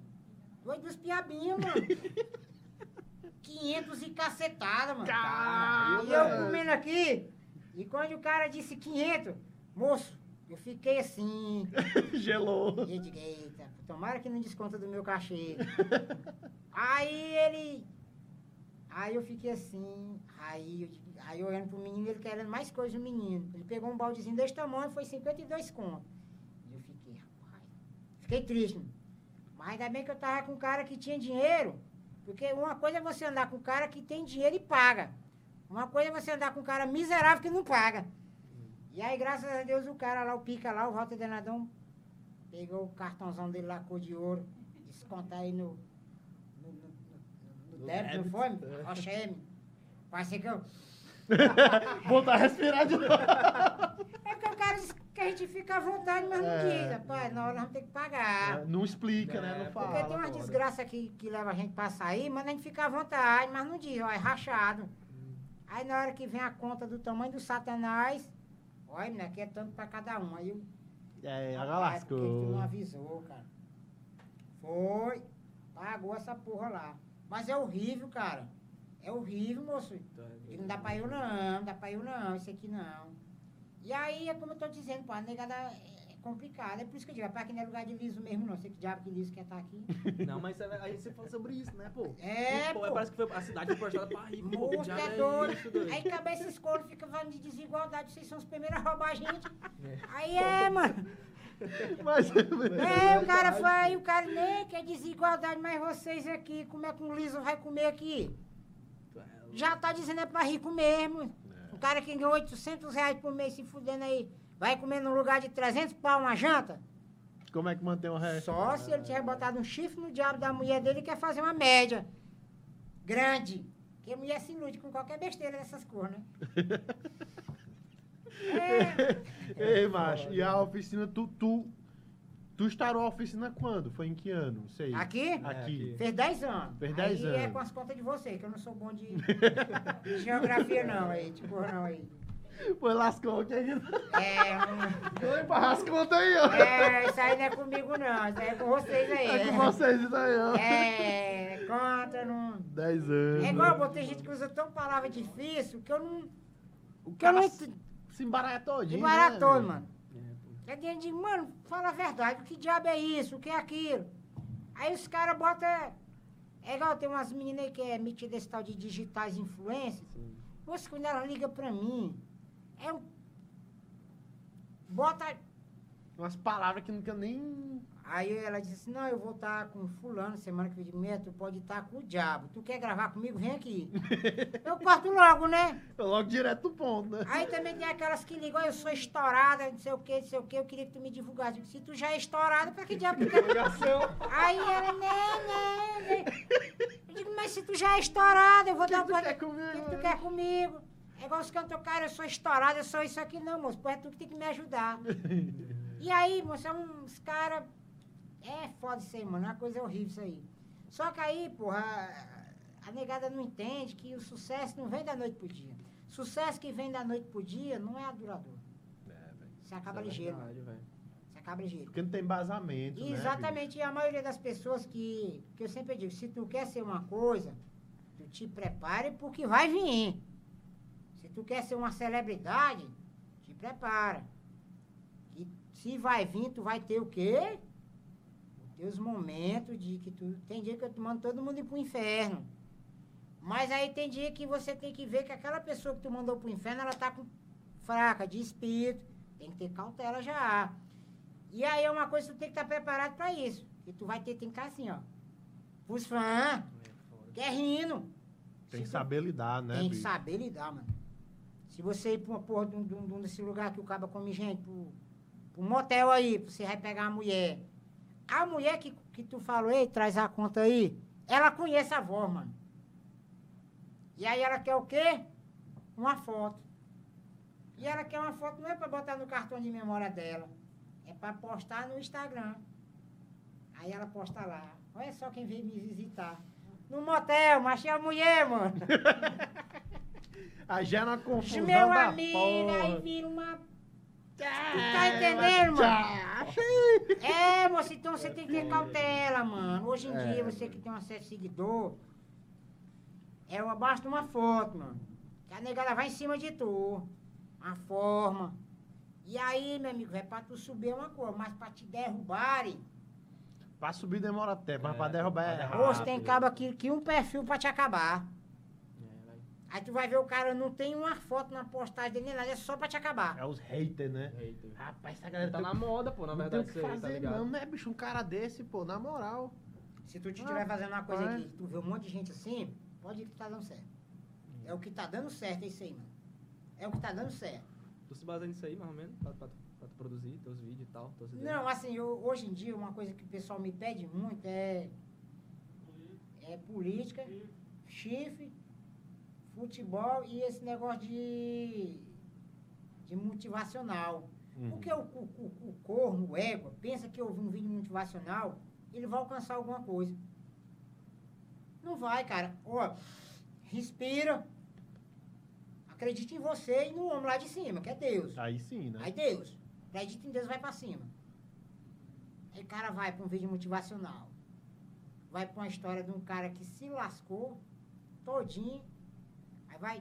Duas, duas piabinhas, mano. (laughs) 500 e cacetada, mano. Caralho, E eu comendo aqui, e quando o cara disse 500, moço, eu fiquei assim. Gelou. E eu digo, eita, tomara que não desconta do meu cachê. aí ele. Aí eu fiquei assim, aí eu, aí eu olhando pro menino, ele querendo mais coisa do menino. Ele pegou um baldezinho desse tamanho, foi 52 conto. E eu fiquei, rapaz. Fiquei triste. mano. Mas ainda bem que eu tava com um cara que tinha dinheiro. Porque uma coisa é você andar com um cara que tem dinheiro e paga. Uma coisa é você andar com um cara miserável que não paga. E aí, graças a Deus, o cara lá, o pica lá, o Walter Denadão, pegou o cartãozão dele lá, cor de ouro, descontar aí no, no, no, no, débito, não foi? Rocheme. Parece que eu... (laughs) Voltar a respirar de novo. É porque o cara que a gente fica à vontade, mas não É. diz, rapaz, na hora nós vamos ter que pagar. Não explica, né? É, Não fala. Porque tem umas foda. desgraças que, que leva a gente pra sair, mas a gente fica à vontade, mas não diz, ó, é rachado. Aí na hora que vem a conta do tamanho do satanás, olha, menina, aqui é tanto pra cada um. Aí eu, É, agora que tu não lascou. avisou, cara? Foi, pagou essa porra lá. Mas é horrível, cara. É horrível, moço. E não dá pra eu não, não dá pra eu não, isso aqui não. E aí, é como eu tô dizendo, pô, a negada é complicada. É por isso que eu digo, rapaz, aqui não é lugar de liso mesmo, não. Sei que diabo que liso quer estar aqui. (laughs) Não, mas aí você fala sobre isso, né, pô? É, E, pô, pô. Parece que foi, a cidade postada pra rir, pô. Moço, é é doido. Aí cabeça esses coros ficam falando de desigualdade, vocês são os primeiros a roubar a gente. É. Aí é, mano. (laughs) Mas, É, o cara foi, aí o cara nem quer desigualdade, mas vocês aqui, como é que um liso vai comer aqui? Já tá dizendo é pra rico mesmo. O cara que ganha 800 reais por mês se fudendo aí, vai comer no lugar de 300 pau uma janta? como é que mantém o resto? Só se ele tiver botado um chifre no diabo da mulher dele e quer fazer uma média. Grande. Porque mulher se ilude com qualquer besteira dessas cores, né? É, (laughs) Ei, macho, e a oficina, tu, tu, tu estarou a oficina quando? Foi em que ano? Não sei. aqui? Aqui. Fez 10 anos. Fez 10 aí é anos. com as contas de vocês, que eu não sou bom de, (laughs) de geografia não aí, tipo não aí. Foi lascou, que é que... (laughs) É, um- Foi pra as contas aí, ó. é, isso aí não é comigo não, isso aí é com vocês aí. É com vocês isso aí, ó. É, conta, não... 10 anos. É igual, pô, tem gente que usa tão palavra difícil que eu não... O Que eu não se embaratou todinho, Embaratou, né, mano. É, É dentro de, mano, fala a verdade, o que diabo é isso, o que é aquilo? Aí os caras botam. É igual, tem umas meninas aí que é metida esse tal de digitais influências. Moça, quando ela liga pra mim, é um. Bota. Umas palavras que nunca nem... Aí ela disse assim: Não, eu vou estar com fulano semana que vem de meia, tu pode estar com o diabo. Tu quer gravar comigo? Vem aqui. (laughs) eu corto logo, né? Logo direto do ponto, né? Aí também tem aquelas que ligam, "Ó, eu sou estourada, não sei o que, não sei o que, eu queria que tu me divulgasse. Eu Se tu já é estourada, pra que diabo tu (laughs) Aí ela, né, né, né. Eu digo, mas se tu já é estourada, eu vou dar tu uma. O que tu né? quer comigo? É igual os cantores, cara, eu sou estourada, eu sou isso aqui, não, moço. Pô, é tu que tem que me ajudar. (laughs) E aí, moço, é uns caras. É foda isso aí, mano. É uma coisa horrível isso aí. Só que aí, porra, a, a negada não entende que o sucesso não vem da noite pro dia. Sucesso que vem da noite pro dia não é duradouro. Você acaba Isso é ligeiro. verdade, velho. Você acaba ligeiro. Porque não tem embasamento, né, Exatamente, e a maioria das pessoas que, que eu sempre digo, se tu quer ser uma coisa, tu te prepare porque vai vir. Se tu quer ser uma celebridade, te prepara. Que se vai vir, tu vai ter o quê? Teus momentos de que tu. Tem dia que eu te mando todo mundo ir pro inferno. Mas aí tem dia que você tem que ver que aquela pessoa que tu mandou pro inferno, ela tá com fraca de espírito. Tem que ter cautela já. E aí é uma coisa que tu tem que estar preparado para isso. Que tu vai ter, tem que estar assim, ó. Pros fãs, É, foda. quer rindo. Tem que saber lidar, né, Tem que bicho? saber lidar, mano. Se você ir pra uma porra de um, de um- de um desse lugar que o caba come gente, pro, pro motel aí, você vai pegar a mulher. A mulher que, que tu falou, ei, traz a conta aí, ela conhece a voz, mano. E aí ela quer o quê? Uma foto. E ela quer uma foto não é pra botar no cartão de memória dela, é pra postar no Instagram. Aí ela posta lá. Olha só quem veio me visitar. No motel, mas tinha a mulher, mano. (laughs) Aí já é uma confusão Meu amigo, aí vira uma. Tu tá entendendo, mano? É, moço, então você tem que ter cautela, mano. Hoje em É, dia, você que tem um certo seguidor, é uma basta uma foto, mano. Que a negada vai em cima de tu. Uma forma. E aí, meu amigo, é pra tu subir é uma coisa, mas pra te derrubarem. Pra subir demora tempo, mas É, pra derrubar é derrubar. Hoje tem cabo aqui que um perfil pra te acabar. Aí tu vai ver o cara não tem uma foto na postagem dele, nem nada, é só pra te acabar. É os haters, né? Hater. Rapaz, essa galera Tá tem- na moda, pô, na não tem verdade, o que isso aí, tá fazer ligado? não, né, bicho? Um cara desse, pô, na moral. Se tu estiver fazendo uma coisa aqui, tu vê um monte de gente assim, pode ir que tá dando certo. É o que tá dando certo, é isso aí, mano. É o que tá dando certo. Tu se baseia nisso aí, mais ou menos, pra, pra, tu- pra tu produzir teus vídeos e tal? Não, assim, eu- hoje em dia, uma coisa que o pessoal me pede muito é, é política, chifre, futebol e esse negócio de, de motivacional. Uhum. Porque o, o, o, o corno, o égua, pensa que ouvir um vídeo motivacional, ele vai alcançar alguma coisa. Não vai, cara. Ó, respira. Acredite em você e no homem lá de cima, que é Deus. Aí sim, né? Aí Deus. Acredita em Deus, vai pra cima. Aí o cara vai pra um vídeo motivacional. Vai pra uma história de um cara que se lascou todinho. Vai.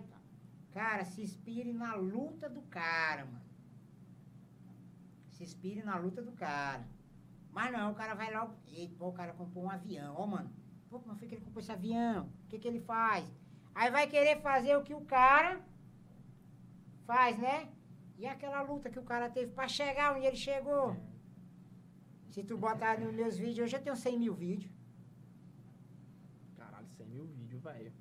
Cara, se inspire na luta do cara, mano. Se inspire na luta do cara. Mas não, o cara vai logo. Eita, pô, o cara comprou um avião. Ó, mano. Pô, como foi que ele comprou esse avião? O que, que ele faz? Aí vai querer fazer o que o cara faz, né? E aquela luta que o cara teve pra chegar onde ele chegou. Se tu botar nos meus vídeos, eu tenho 100 mil vídeos. Caralho, 100 mil vídeos, velho.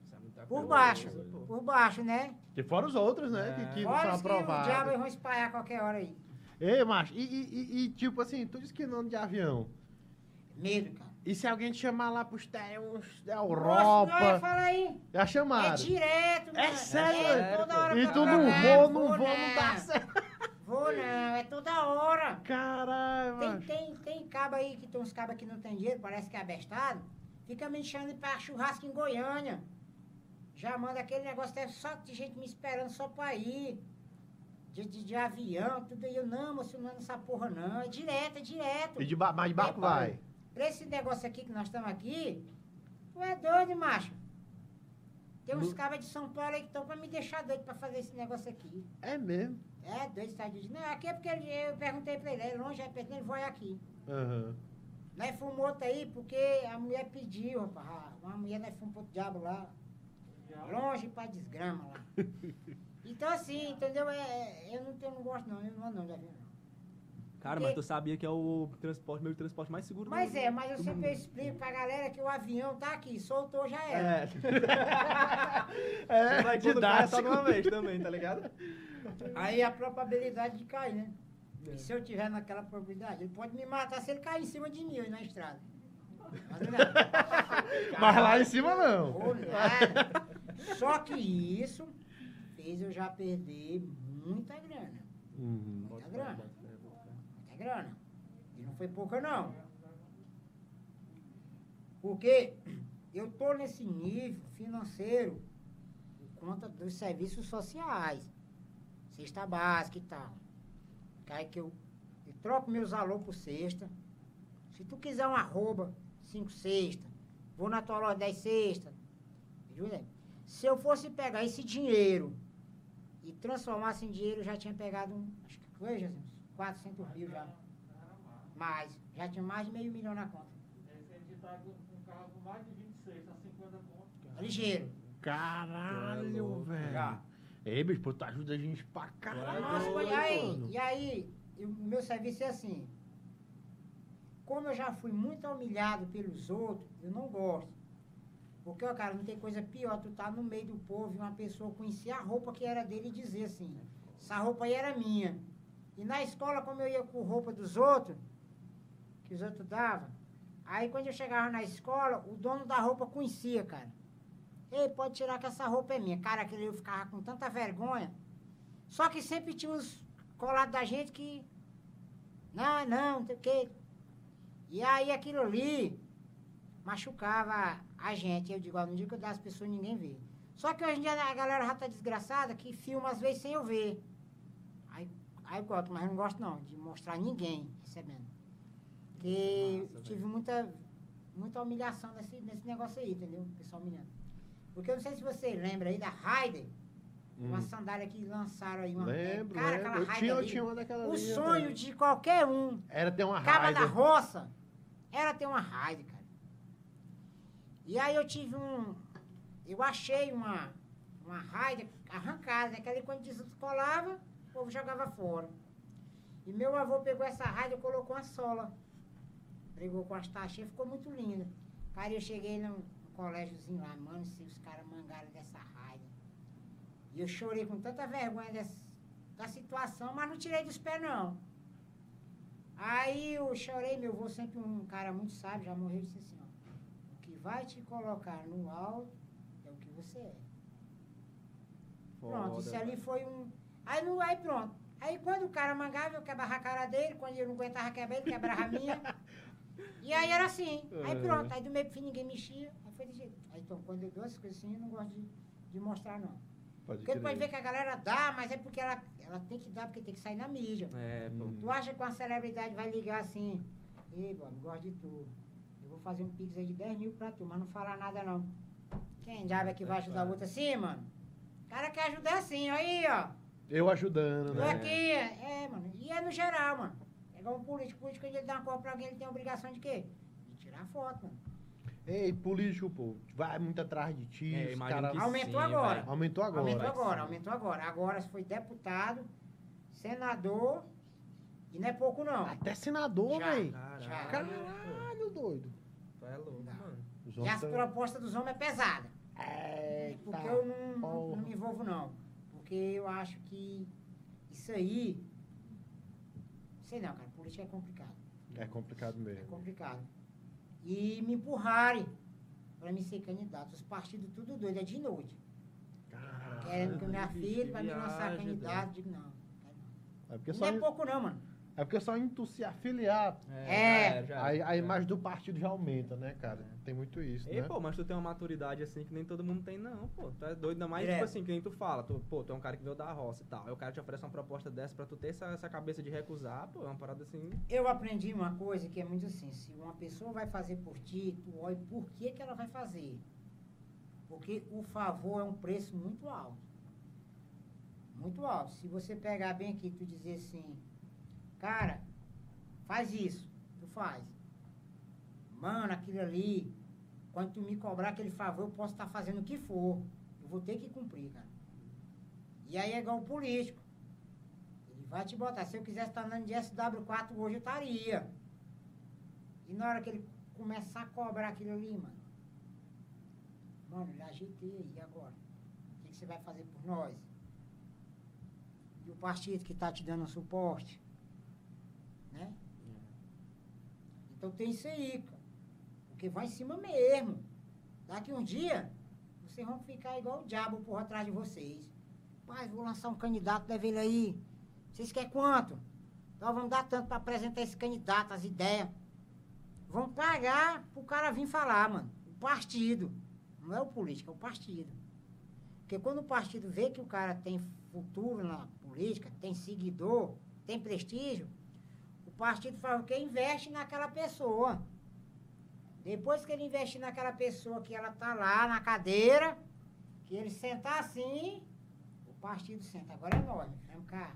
É Por baixo. Por baixo, né? E fora os outros, né? É. Que, que Olha são os que o diabo aprovados. vão espalhar qualquer hora aí. Ei, macho, e, e- e- tipo assim, tu disse que não de avião. Medo, cara. E se alguém te chamar lá pros terrenos da Nossa, Europa? fala aí. Já É chamaram. direto, É mano. sério? É toda hora E tu não né? vou, não vou, não dá não. certo. Vou não, é toda hora. Caralho, Tem, tem, tem cabo aí, que tem uns cabos que não tem dinheiro, parece que é abestado. Fica me enchendo pra churrasco em Goiânia. Já manda aquele negócio, tem só de gente me esperando só pra ir. De, de, de avião, tudo aí. Eu, não, moço, não é nessa porra não. É direto, é direto. E de ba mas de barco É, vai. Pra esse negócio aqui que nós estamos aqui, tu é doido, macho. Tem uns No- cabos de São Paulo aí que estão pra me deixar doido pra fazer esse negócio aqui. É mesmo. É doido, tá dizendo. Não, aqui é porque ele- eu perguntei pra ele, é longe, é perto, ele vai aqui. Aham. Nós fomos outro aí porque a mulher pediu, rapaz. Uma mulher, nós fomos pro diabo lá. Longe pra desgrama lá. (laughs) Então assim, entendeu? É, é- eu, não, eu não gosto não, eu não ando não de avião não. Cara, mas tu sabia que é o transporte, meio de transporte mais seguro Mas do é, mas eu sempre mundo. explico pra galera que o avião tá aqui, soltou já era. É. (laughs) É, Vai cai é só uma vez também, tá ligado? Aí a probabilidade de cair, né? É. E se eu tiver naquela probabilidade, ele pode me matar se ele cair em cima de mim aí na estrada. (laughs) Mas não. Mas lá em cima não. Nada. Só que isso fez eu já perder muita grana. Uhum. Muita grana. Muita grana. E não foi pouca não. Porque eu tô nesse nível financeiro por conta dos serviços sociais. Cesta básica e tal. Aí que eu, eu troco meus alô por cesta. Se tu quiser uma arroba, cinco cesta, vou na tua loja 10 cesta. Jura? Se eu fosse pegar esse dinheiro e transformasse em dinheiro, eu já tinha pegado, um, acho que foi, Jesus, 400 mil já. Mais. Já tinha mais de meio milhão na conta. Esse a gente tá com um carro com mais de 26, tá 50 pontos. É ligeiro. Caralho, louco. velho. Já. Ei, bicho, pô, tu ajuda a gente pra caralho. Nossa, e aí, e aí, o meu serviço é assim. Como eu já fui muito humilhado pelos outros, eu não gosto. Porque, ó, cara, não tem coisa pior, tu tá no meio do povo e uma pessoa conhecer a roupa que era dele e dizer assim, essa roupa aí era minha. E na escola, como eu ia com roupa dos outros, que os outros davam, aí quando eu chegava na escola, o dono da roupa conhecia, cara. Ei, pode tirar que essa roupa é minha. Cara, aquele eu ficava com tanta vergonha. Só que sempre tinha uns colados da gente que. Não, não, não sei o quê. E aí aquilo ali machucava a gente. Eu digo, ó, no dia que eu dar as pessoas, ninguém vê. Só que hoje em dia a galera já tá desgraçada que filma às vezes sem eu ver. Aí, aí eu gosto, mas eu não gosto não de mostrar ninguém recebendo. Porque eu tive muita, muita humilhação nesse, nesse negócio aí, entendeu? O pessoal humilhando. Porque eu não sei se você lembra aí da Raider, uma sandália que lançaram aí uma Hum. Lembro, Cara, lembro. aquela Eu Raider tinha, eu tinha uma daquela O sonho né? de qualquer um Era ter uma Caba da Raider. roça era ter uma Raider, cara. E aí eu tive um. Eu achei uma, uma Raider arrancada, né? Que ali quando descolava, o povo jogava fora. E meu avô pegou essa Raider e colocou uma sola. Brigou com as taxinhas, ficou muito linda. Cara, eu cheguei no colégiozinho lá, mano, se os caras mangaram dessa Raider. E eu chorei com tanta vergonha dessa, da situação, mas não tirei dos pés, não. Aí eu chorei, meu avô sempre um cara muito sábio, já morreu, disse assim, vai te colocar no alto é o que você é. Pronto, Foda, isso ali velho. foi um. Aí, não, aí pronto. Aí quando o cara mangava, eu quebrava a cara dele, quando eu não aguentava quebrar, ele quebrava a minha. (laughs) E aí era assim. Aí É. pronto, aí do meio fim ninguém mexia. Aí foi de jeito. Aí então, quando eu dou essas coisas assim, eu não gosto de, de mostrar, não. Pode Porque pode ver que a galera dá, mas é porque ela, ela tem que dar, porque tem que sair na mídia. É. Tu acha que uma celebridade vai ligar assim, ei, Bob, gosto de tu. Fazer um pix aí de 10 mil pra tu, mas não falar nada não. Quem diabo é que vai ajudar o outro assim, mano? O cara quer ajudar assim, aí, ó. Eu ajudando, né? aqui, é, mano. E é no geral, mano. É igual um político. político, quando ele dá uma coisa pra alguém, ele tem a obrigação de quê? De tirar foto, mano. Ei, político, pô, vai muito atrás de ti. É, os cara- que Aumentou sim, agora. Aumentou agora. aumentou vai agora, sim. aumentou agora. Agora foi deputado, senador, e não é pouco não. Até senador, velho. Caralho. Caralho, doido. É louco, Não. mano. E as propostas dos homens é pesada. Eita, Porque eu não, não, não me envolvo, não. Porque eu acho que isso aí. Sei não, cara. Política é complicado. É complicado É mesmo. complicado. E me empurrarem pra me ser candidato. Os partidos tudo doido, é de noite. Caralho. Querendo que minha filha pra me lançar candidato. Digo, não. não. É porque Não só, é pouco, não, mano. É porque só em tu se afiliar, É. já era, já a já imagem do partido já aumenta, né, cara? Tem muito isso, Ei, né? pô, mas tu tem uma maturidade assim que nem todo mundo tem, não, pô. Tu é doido, ainda mais, Direto. tipo assim, que nem tu fala. Tu, pô, tu é um cara que veio da roça e tal. Aí o cara te oferece uma proposta dessa pra tu ter essa, essa cabeça de recusar, pô, é uma parada assim. Eu aprendi uma coisa que é muito assim, se uma pessoa vai fazer por ti, tu olha por que, que ela vai fazer. Porque o favor é um preço muito alto. Muito alto. Se você pegar bem aqui, tu dizer assim, cara, faz isso, tu faz. Mano, aquilo ali, quando tu me cobrar aquele favor, eu posso estar fazendo o que for. Eu vou ter que cumprir, cara. E aí é igual o político. Ele vai te botar. Se eu quisesse estar andando de SW4 hoje, eu estaria. E na hora que ele começar a cobrar aquilo ali, mano. Mano, eu ajeitei e agora? O que você vai fazer por nós? E o partido que está te dando suporte? Né? Então tem isso aí, cara. Porque vai em cima mesmo. Daqui um dia, vocês vão ficar igual o diabo por atrás de vocês. Pai, vou lançar um candidato, leva ele aí. Vocês querem quanto? Nós vamos dar tanto para apresentar esse candidato, as ideias. Vão pagar pro cara vir falar, mano. O partido. Não é o político, é o partido. Porque quando o partido vê que o cara tem futuro na política, tem seguidor, tem prestígio, partido faz o quê? Investe naquela pessoa. Depois que ele investir naquela pessoa que ela tá lá na cadeira, que ele sentar assim, o partido senta. Agora é nós, vamos cá.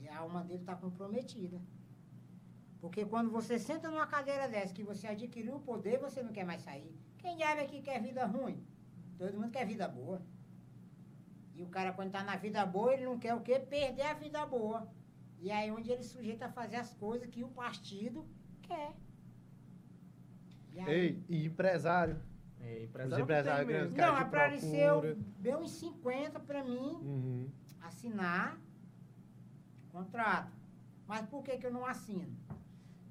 E a alma dele está comprometida. Porque quando você senta numa cadeira dessa, que você adquiriu o poder, você não quer mais sair. Quem diabo aqui quer vida ruim? Todo mundo quer vida boa. E o cara, quando está na vida boa, ele não quer o quê? Perder a vida boa. E aí onde ele sujeita a fazer as coisas que o partido quer. E aí- Ei, e empresário? É, Os empresário empresários tem grandes, Não, apareceu bem uns 50 para mim Uhum. assinar contrato. Mas por que, que eu não assino?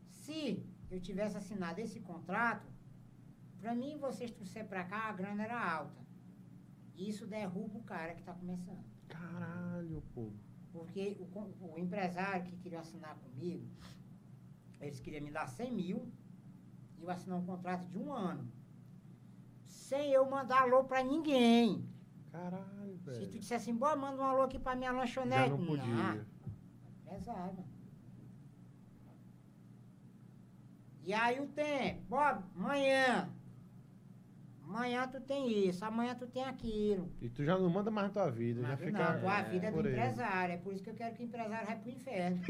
Se eu tivesse assinado esse contrato, para mim, vocês trouxer para cá, a grana era alta. Isso derruba o cara que está começando. Caralho, pô. Porque o, o empresário que queria assinar comigo, eles queriam me dar 100 mil e eu assinar um contrato de um ano. Sem eu mandar alô para ninguém. Caralho, Se velho. tu dissesse assim, boa, manda um alô aqui pra minha lanchonete. Já não podia. Pesado. E aí o tempo, Bob, amanhã. Amanhã tu tem isso, amanhã tu tem aquilo. E tu já não manda mais na tua vida, já Mas fica. não, tua vida é do aí. empresário. É por isso que eu quero que o empresário vai pro inferno. (laughs)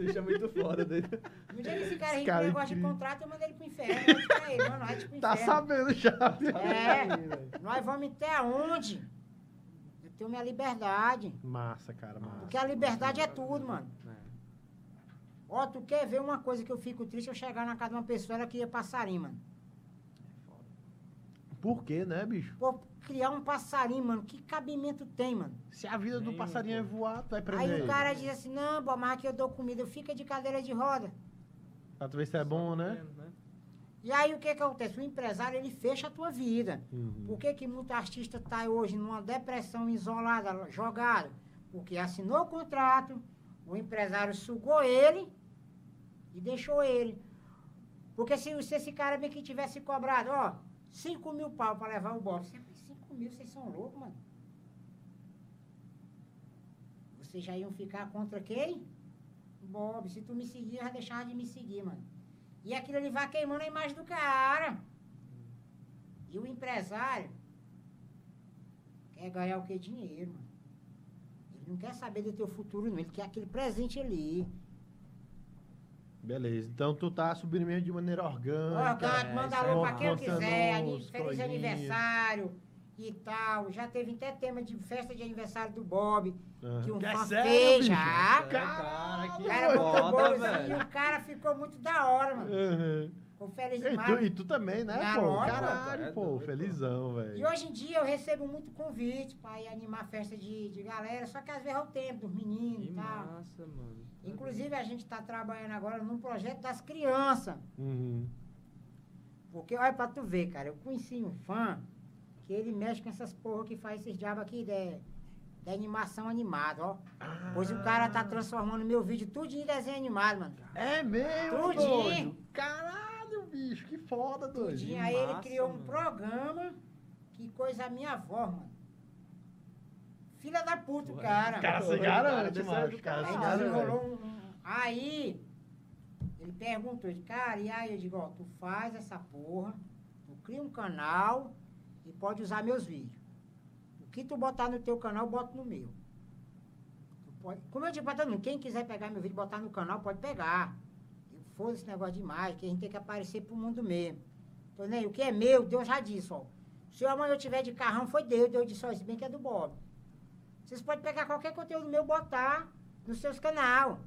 Isso é muito foda dele. No dia que esse cara Esse cara é negócio de contrato, eu mandei ele pro inferno. Eu ele, mano, vai pro inferno. Tá sabendo já. É, nós vamos até aonde? Eu tenho minha liberdade. Massa, cara, massa. Porque a liberdade é tudo, mano. É. Ó, tu quer ver uma coisa que eu fico triste? Eu chegar na casa de uma pessoa, ela queria passarinho, mano. Por quê, né, bicho? Pô, criar um passarinho, mano, que cabimento tem, mano? Se a vida do passarinho é voar, tu vai prender Aí ele. o cara diz assim, não, bom, mas aqui eu dou comida, fica de cadeira de roda. Pra tu ver se é bom, né? E aí o que que acontece? O empresário, ele fecha a tua vida. Uhum. Por que que muito artista tá hoje numa depressão isolada, jogado? Porque assinou o contrato, o empresário sugou ele e deixou ele. Porque se, se esse cara bem que tivesse cobrado, ó, 5 mil pau pra levar o bofe. 5 mil, vocês são loucos, mano. Vocês já iam ficar contra quem? Bob, se tu me seguir, já deixava de me seguir, mano. E aquilo ali vai queimando a imagem do cara. E o empresário quer ganhar o que? Dinheiro, mano. Ele não quer saber do teu futuro, não. Ele quer aquele presente ali. Beleza, então tu tá subindo mesmo de maneira orgânica. Orgânico, é, manda é alô pra quem eu quiser. Feliz coisinhas. aniversário e tal. Já teve até tema de festa de aniversário do Bob. Que um Que é fã fez já. Cara, que O cara botou foda, bolozinho e velho. o cara ficou muito da hora, mano. Feliz E tu, e tu também, né, Na pô? lógica, Caralho, é pô, felizão, E velho. hoje em dia eu recebo muito convite pra ir animar festa de, de galera, só que às vezes é o tempo dos meninos e tal. massa, mano. Inclusive a gente tá trabalhando agora num projeto das crianças. Uhum. Porque olha pra tu ver, cara, eu conheci um fã que ele mexe com essas porra que faz esses diabos aqui de, de animação animada, ó. Pois o cara tá transformando meu vídeo tudo em desenho animado, mano. É mesmo, Tudinho. Caralho, bicho, que foda, doido. Aí ele massa, criou um mano. programa que coisa a minha avó, mano. Filha da puta, Ué. cara. O cara se Cara, garante, mano. caras se um- Aí, ele perguntou, ele, cara, e aí eu digo, ó, tu faz essa porra, tu cria um canal e pode usar meus vídeos. O que tu botar no teu canal, bota no meu. Tu pode, como eu digo pra todo mundo, quem quiser pegar meu vídeo e botar no canal, pode pegar. Foda esse negócio de imagem, que a gente tem que aparecer pro mundo mesmo. Então, nem o que é meu, Deus já disse, ó. Se amanhã eu tiver de carrão, foi Deus. Deus disse, ó, esse bem que é do Bob. Vocês podem pegar qualquer conteúdo meu botar nos seus canal.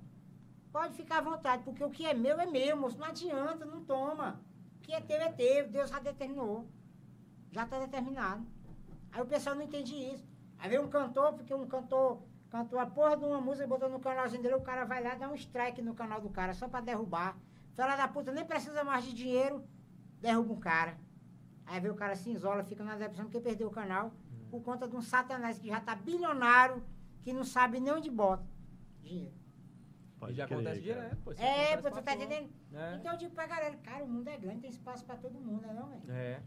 Pode ficar à vontade, porque o que é meu é meu, moço. Não adianta, não toma. O que é teu é teu, Deus já determinou. Já está determinado. Aí o pessoal não entende isso. Aí vem um cantor, porque um cantor cantou a porra de uma música e botou no canalzinho dele, o cara vai lá e dá um strike no canal do cara, só pra derrubar. Fala da puta, nem precisa mais de dinheiro, derruba um cara. Aí vem o cara se isola, fica na depressão porque perdeu o canal, por conta de um satanás que já tá bilionário, que não sabe nem onde bota dinheiro. Pode e já crer, acontece cara. direto, pô. É, pô, tu tá entendendo? É. Então eu digo pra galera, cara, o mundo é grande, tem espaço pra todo mundo, né não, velho? É,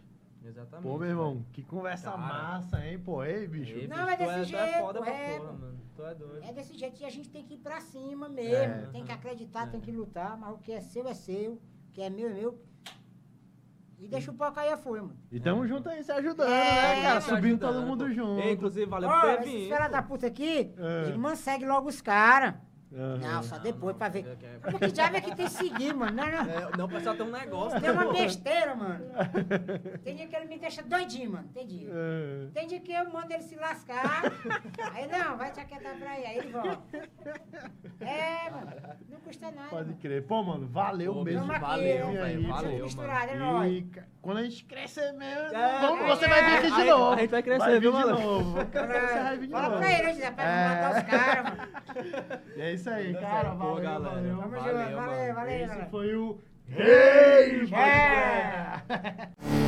exatamente. Pô, meu irmão, que conversa Cara. massa, hein, pô? Ei, bicho. Ei, Não, bicho, é tu desse tu é jeito, foda pra é, porra, pô. mano. Tu é doido. É desse jeito e a gente tem que ir pra cima mesmo. É. Tem que acreditar, É. tem que lutar, mas o que é seu é seu, o que é meu é meu. E deixa o pau cair foi, mano. E tamo junto aí, se ajudando, É, né, cara? se Subindo ajudando, todo mundo pô. junto. Ei, inclusive, valeu por ter esses vindo. caras da puta aqui, É. mano, segue logo os caras. Aham. Não, só depois pra ver. é que é- diabo é que tem que seguir, mano? Não, não. É, não, o pessoal tem um negócio. Tem né, uma pô? besteira, mano. (laughs) Tem dia que ele me deixa doidinho, mano. Tem dia. É. Tem dia que eu mando ele se lascar. Aí não, vai te aquietar pra aí. Aí ele volta. É, mano. Não custa nada. Pode mano. crer. Pô, mano, valeu Pô, mesmo. Aqui, valeu, né? velho, valeu, misturado, é E quando a gente crescer mesmo, É, vamos- é, você vai vir aqui de a- novo. a gente vai crescer, vai vir viu, de mano? novo. Vai crescer, você vai vir de Fala novo. pra ele, José, pra É. matar os caras, mano. (laughs) E é isso aí, Tá cara. certo. Pô, Valeu, galera. valeu. Valeu, valeu, mano. valeu, Esse foi o Rei É. Podcast. (laughs)